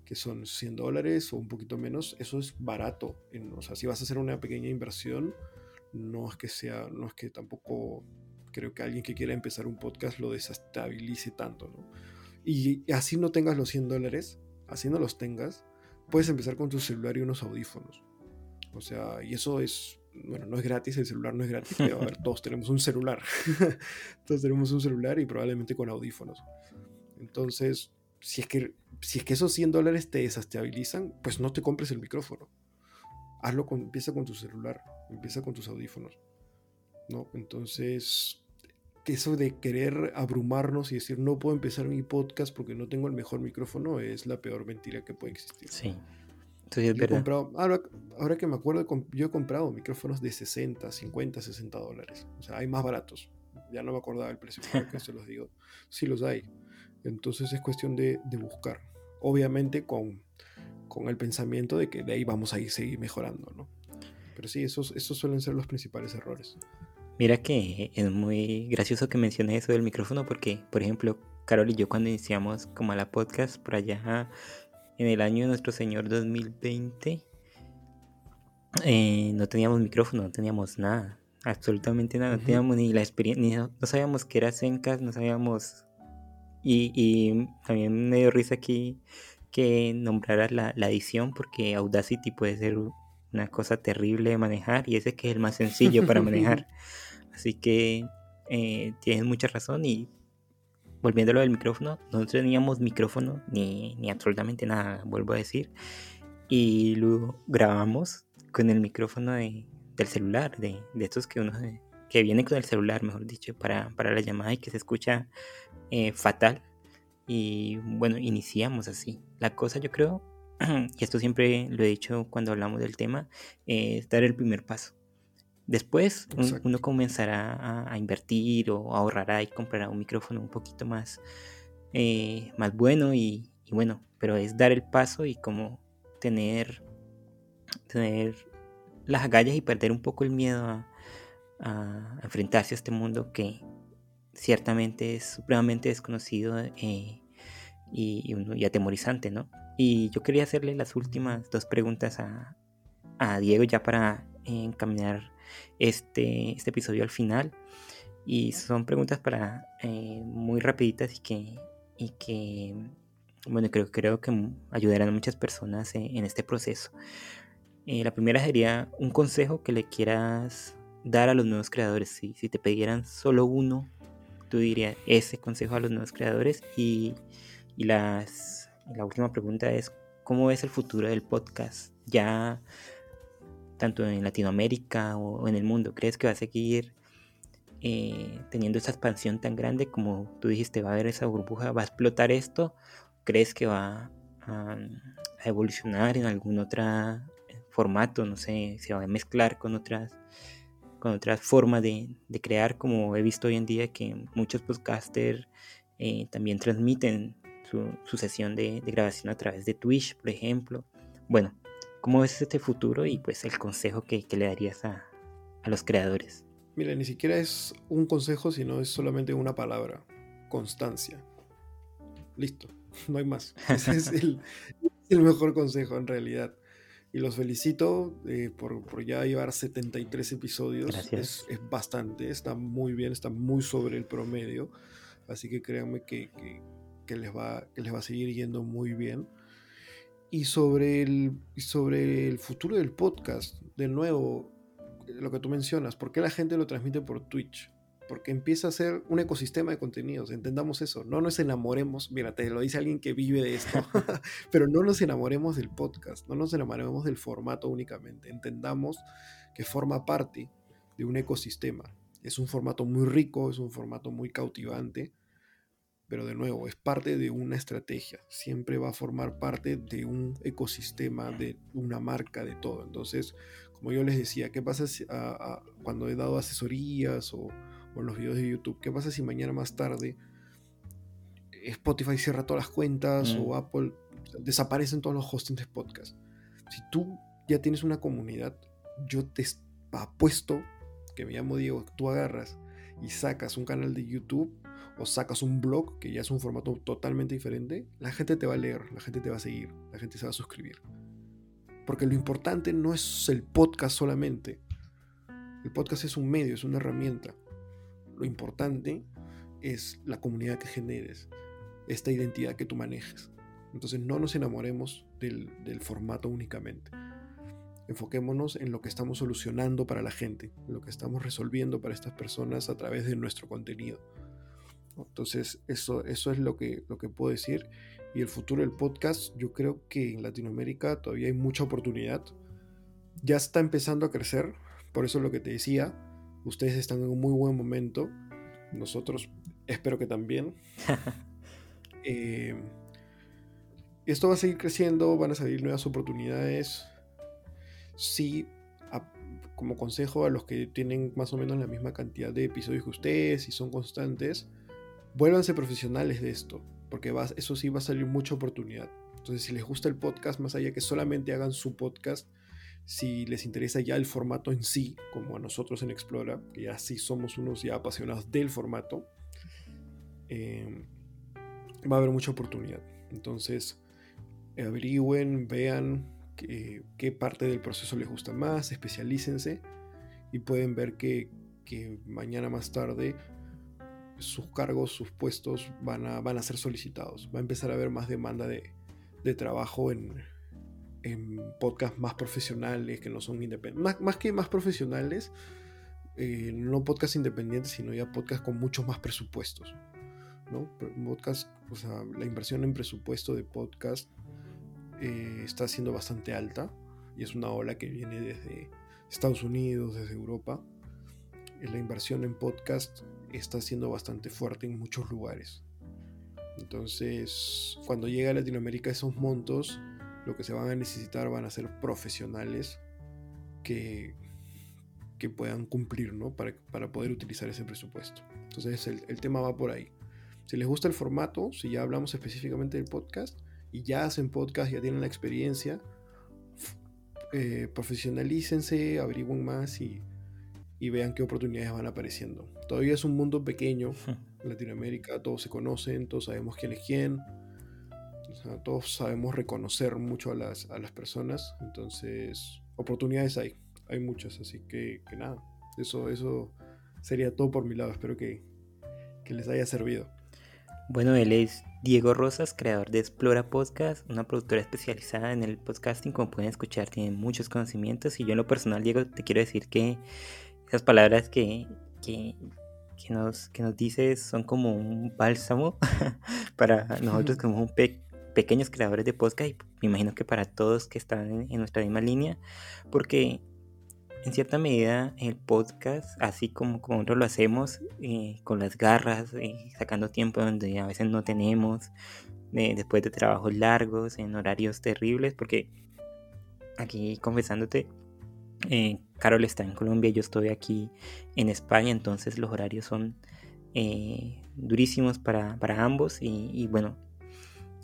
que son 100 dólares o un poquito menos, eso es barato. o sea, si vas a hacer una pequeña inversión, no es que sea, no es que tampoco creo que alguien que quiera empezar un podcast lo desestabilice tanto, ¿no? Y así no tengas los 100 dólares, así no los tengas, puedes empezar con tu celular y unos audífonos. O sea, y eso es bueno, no es gratis, el celular no es gratis, pero a ver, todos tenemos un celular. todos tenemos un celular y probablemente con audífonos. Entonces, si es que, si es que esos 100 dólares te desestabilizan, pues no te compres el micrófono. Hazlo con, empieza con tu celular, empieza con tus audífonos. ¿No? Entonces, eso de querer abrumarnos y decir no puedo empezar mi podcast porque no tengo el mejor micrófono es la peor mentira que puede existir. Sí ahora, que me acuerdo, yo he comprado micrófonos de 60, 50, 60 dólares. O sea, hay más baratos. Ya no me acordaba el precio, que se los digo. Sí los hay. Entonces es cuestión de, buscar. Obviamente con, con, el pensamiento de que de ahí vamos a ir seguir mejorando, ¿no? Pero sí, esos, esos suelen ser los principales errores. Mira que es muy gracioso que menciones eso del micrófono porque, por ejemplo, Carol y yo cuando iniciamos como la podcast por allá en el año de nuestro Señor 2020 eh, no teníamos micrófono, no teníamos nada, absolutamente nada, no teníamos ni la experiencia, no, sabíamos qué era Zencast, no sabíamos, y, también me dio risa aquí que nombraras la, edición porque Audacity puede ser una cosa terrible de manejar y ese que es el más sencillo para manejar, así que eh, tienes mucha razón y volviendo a lo del micrófono, no teníamos micrófono ni, ni absolutamente nada, vuelvo a decir. Y lo grabamos con el micrófono de, del celular, de, de, estos que uno que viene con el celular, mejor dicho, para, para la llamada y que se escucha eh, fatal. Y bueno, iniciamos así. La cosa yo creo, y esto siempre lo he dicho cuando hablamos del tema, es dar el primer paso. Después uno comenzará a, invertir o ahorrará y comprará un micrófono un poquito más, eh, más bueno y, bueno, pero es dar el paso y como tener, tener las agallas y perder un poco el miedo a, enfrentarse a este mundo que ciertamente es supremamente desconocido eh, y, atemorizante, ¿no? Y yo quería hacerle las últimas dos preguntas a, Diego ya para encaminar este, este episodio al final. Y son preguntas para eh, muy rapiditas y que, y que bueno, creo, creo que ayudarán a muchas personas en, este proceso. Eh, la primera sería un consejo que le quieras dar a los nuevos creadores. Si, si te pidieran solo uno, tú dirías ese consejo a los nuevos creadores. Y, y las, la última pregunta es, ¿cómo es el futuro del podcast? Ya tanto en Latinoamérica o en el mundo, ¿crees que va a seguir eh, teniendo esa expansión tan grande como tú dijiste, va a haber esa burbuja, va a explotar esto? ¿Crees que va a, evolucionar en algún otro formato? No sé, se va a mezclar con otras con otras formas de, crear, como he visto hoy en día que muchos podcasters eh, también transmiten su, sesión de, grabación a través de Twitch, por ejemplo. Bueno, ¿cómo ves este futuro y pues el consejo que, le darías a, a los creadores? Mira, ni siquiera es un consejo, sino es solamente una palabra, constancia. Listo, no hay más. Ese es el, mejor consejo en realidad. Y los felicito eh, por, ya llevar 73 episodios. Es, es, bastante, está muy bien, está muy sobre el promedio. Así que créanme que, que, les, va, que les va a seguir yendo muy bien. Y sobre el, sobre el futuro del podcast, de nuevo, lo que tú mencionas, ¿por qué la gente lo transmite por Twitch? Porque empieza a ser un ecosistema de contenidos, entendamos eso, no nos enamoremos, mira, te lo dice alguien que vive de esto, pero no nos enamoremos del podcast, no nos enamoremos del formato únicamente, entendamos que forma parte de un ecosistema. Es un formato muy rico, es un formato muy cautivante, pero de nuevo, es parte de una estrategia, siempre va a formar parte de un ecosistema, de una marca, de todo. Entonces, como yo les decía, ¿qué pasa si, cuando he dado asesorías o, en los videos de YouTube? ¿Qué pasa si mañana más tarde Spotify cierra todas las cuentas o mm. Apple desaparecen todos los hostings de podcast? Si tú ya tienes una comunidad, yo te apuesto que me llamo Diego, tú agarras y sacas un canal de YouTube o sacas un blog que ya es un formato totalmente diferente, la gente te va a leer, la gente te va a seguir, la gente se va a suscribir. Porque lo importante no es el podcast solamente. El podcast es un medio, es una herramienta. Lo importante es la comunidad que generes, esta identidad que tú manejes. Entonces no nos enamoremos del, formato únicamente. Enfoquémonos en lo que estamos solucionando para la gente, en lo que estamos resolviendo para estas personas a través de nuestro contenido. Entonces eso, eso es lo que, lo que puedo decir y el futuro del podcast, yo creo que en Latinoamérica todavía hay mucha oportunidad. Ya está empezando a crecer, por eso lo que te decía, ustedes están en un muy buen momento, nosotros espero que también. Eh, esto va a seguir creciendo, van a salir nuevas oportunidades. Sí, como consejo a los que tienen más o menos la misma cantidad de episodios que ustedes y son constantes, vuélvanse profesionales de esto porque eso sí va a salir mucha oportunidad. Entonces, si les gusta el podcast, más allá que solamente hagan su podcast, si les interesa ya el formato en sí, como a nosotros en Explora, que ya sí somos unos ya apasionados del formato, em, va a haber mucha oportunidad. Entonces, averigüen, vean qué, parte del proceso les gusta más, especialícense y pueden ver que, que mañana más tarde sus cargos, sus puestos van a, van a ser solicitados. Va a empezar a haber más demanda de, trabajo en, en podcasts más profesionales que no son independientes. Más, que más profesionales, eh, no podcasts independientes, sino ya podcasts con muchos más presupuestos. ¿no? Podcast, o sea, la inversión en presupuesto de podcast eh, está siendo bastante alta y es una ola que viene desde Estados Unidos, desde Europa. La inversión en podcast está siendo bastante fuerte en muchos lugares. Entonces, cuando llega a Latinoamérica esos montos, lo que se van a necesitar van a ser profesionales que, que puedan cumplir, ¿no? Para, para poder utilizar ese presupuesto. Entonces, el, el tema va por ahí. Si les gusta el formato, si ya hablamos específicamente del podcast y ya hacen podcast, ya tienen la experiencia, eh, profesionalícense, averigüen más y, y vean qué oportunidades van apareciendo. Todavía es un mundo pequeño, en Latinoamérica todos se conocen, todos sabemos quién es quién, todos sabemos reconocer mucho a las, a las personas, entonces oportunidades hay, hay muchas, así que, que nada, eso, eso sería todo por mi lado, espero que, que les haya servido. Bueno, él es Diego Rosas, creador de Explora Podcast, una productora especializada en el podcasting. Como pueden escuchar, tiene muchos conocimientos. Y yo en lo personal, Diego, te quiero decir que esas palabras que, que, que nos, que nos dices son como un bálsamo para nosotros como un pequeños creadores de podcast y me imagino que para todos que están en nuestra misma línea, porque en cierta medida el podcast, así como, como nosotros lo hacemos, eh, con las garras, eh, sacando tiempo donde a veces no tenemos, eh, después de trabajos largos, en horarios terribles, porque aquí confesándote, Carol está en Colombia, yo estoy aquí en España, entonces los horarios son durísimos para, para ambos y bueno,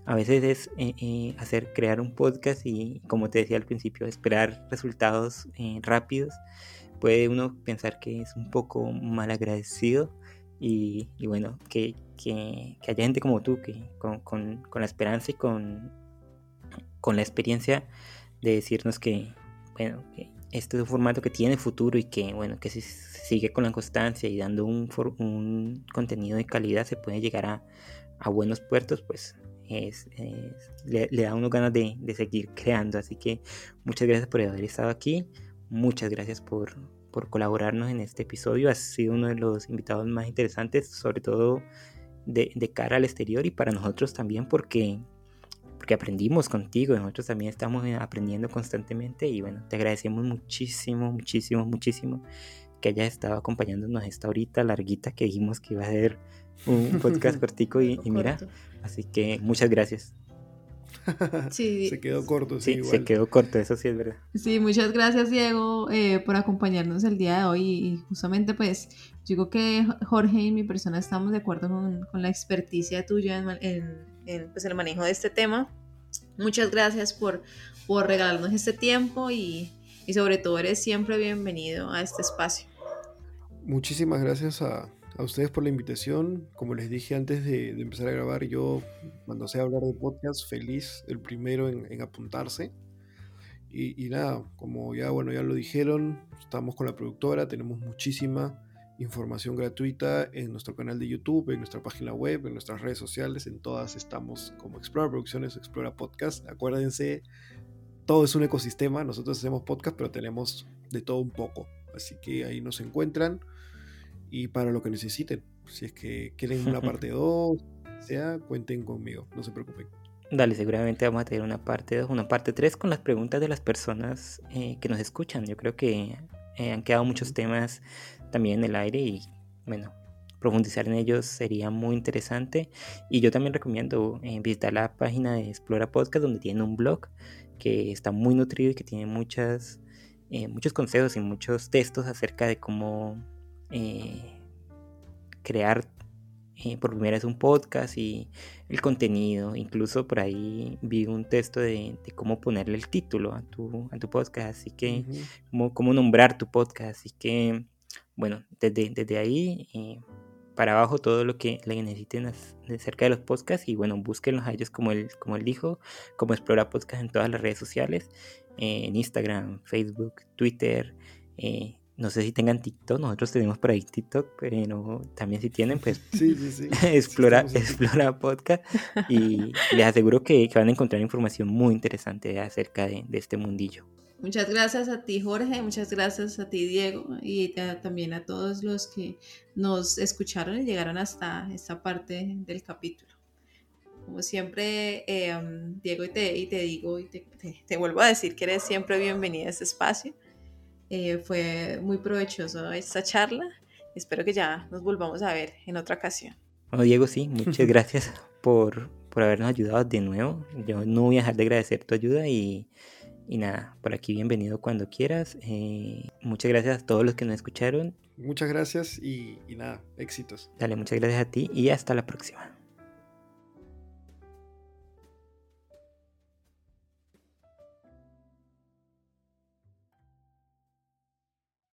a veces es eh, eh, hacer, crear un podcast y, como te decía al principio, esperar resultados eh, rápidos. Puede uno pensar que es un poco mal agradecido y, bueno, que, que, haya gente como tú que con, con, con, la esperanza y con, con la experiencia de decirnos que, bueno, que este es un formato que tiene futuro y que, bueno, que si sigue con la constancia y dando un, contenido de calidad se puede llegar a, a buenos puertos, pues es, le, da uno ganas de, seguir creando. Así que muchas gracias por haber estado aquí. Muchas gracias por, por colaborarnos en este episodio. Has sido uno de los invitados más interesantes, sobre todo de, de, cara al exterior y para nosotros también porque, porque aprendimos contigo. Nosotros también estamos aprendiendo constantemente y bueno, te agradecemos muchísimo, muchísimo, muchísimo que hayas estado acompañándonos esta horita larguita que dijimos que iba a ser un podcast cortico y, y mira, Así que muchas gracias. Sí. se quedó corto, sí, se quedó corto, eso sí es verdad. Sí, muchas gracias Diego eh, por acompañarnos el día de hoy y justamente pues digo que Jorge y mi persona estamos de acuerdo con, la experticia tuya en, pues, el manejo de este tema. Muchas gracias por, por regalarnos este tiempo y, y sobre todo eres siempre bienvenido a este espacio. Muchísimas gracias a, a ustedes por la invitación. Como les dije antes de, empezar a grabar, yo cuando sé hablar de podcast, feliz, el primero en, apuntarse. Y, nada, como ya, bueno, ya lo dijeron, estamos con la productora, tenemos muchísima información gratuita en nuestro canal de YouTube, en nuestra página web, en nuestras redes sociales, en todas estamos como Explora Producciones, Explora Podcast. Acuérdense, todo es un ecosistema, nosotros hacemos podcast, pero tenemos de todo un poco. Así que ahí nos encuentran y para lo que necesiten. Si es que quieren una parte 2, sea, cuenten conmigo, no se preocupen. Dale, seguramente vamos a tener una parte 2, una parte 3 con las preguntas de las personas eh, que nos escuchan. Yo creo que eh, han quedado muchos temas también en el aire y bueno, profundizar en ellos sería muy interesante. Y yo también recomiendo eh, visitar la página de Explora Podcast donde tiene un blog que está muy nutrido y que tiene muchas, muchos consejos y muchos textos acerca de cómo eh, crear eh, por primera vez un podcast y el contenido. Incluso por ahí vi un texto de, cómo ponerle el título a tu, a tu podcast, así que cómo, nombrar tu podcast. Así que, bueno, desde, desde ahí eh, para abajo todo lo que le necesiten acerca de los podcasts y bueno, búsquenlos a ellos como él, como él dijo, como Explora Podcast en todas las redes sociales, en Instagram, Facebook, Twitter. No sé si tengan TikTok, nosotros tenemos por ahí TikTok, pero también si tienen, pues sí, sí, sí. explora, explora podcast y les aseguro que, van a encontrar información muy interesante acerca de, este mundillo. Muchas gracias a ti Jorge, muchas gracias a ti Diego y también a todos los que nos escucharon y llegaron hasta esta parte del capítulo. Como siempre, eh, Diego, y te, y te digo y te, te vuelvo a decir que eres siempre bienvenida a este espacio eh, fue muy provechoso esta charla. Espero que ya nos volvamos a ver en otra ocasión. Bueno, Diego, sí, muchas gracias por, por habernos ayudado de nuevo. Yo no voy a dejar de agradecer tu ayuda y, y nada, por aquí bienvenido cuando quieras. Eh, muchas gracias a todos los que nos escucharon. Muchas gracias y, y nada, éxitos. Dale, muchas gracias a ti y hasta la próxima.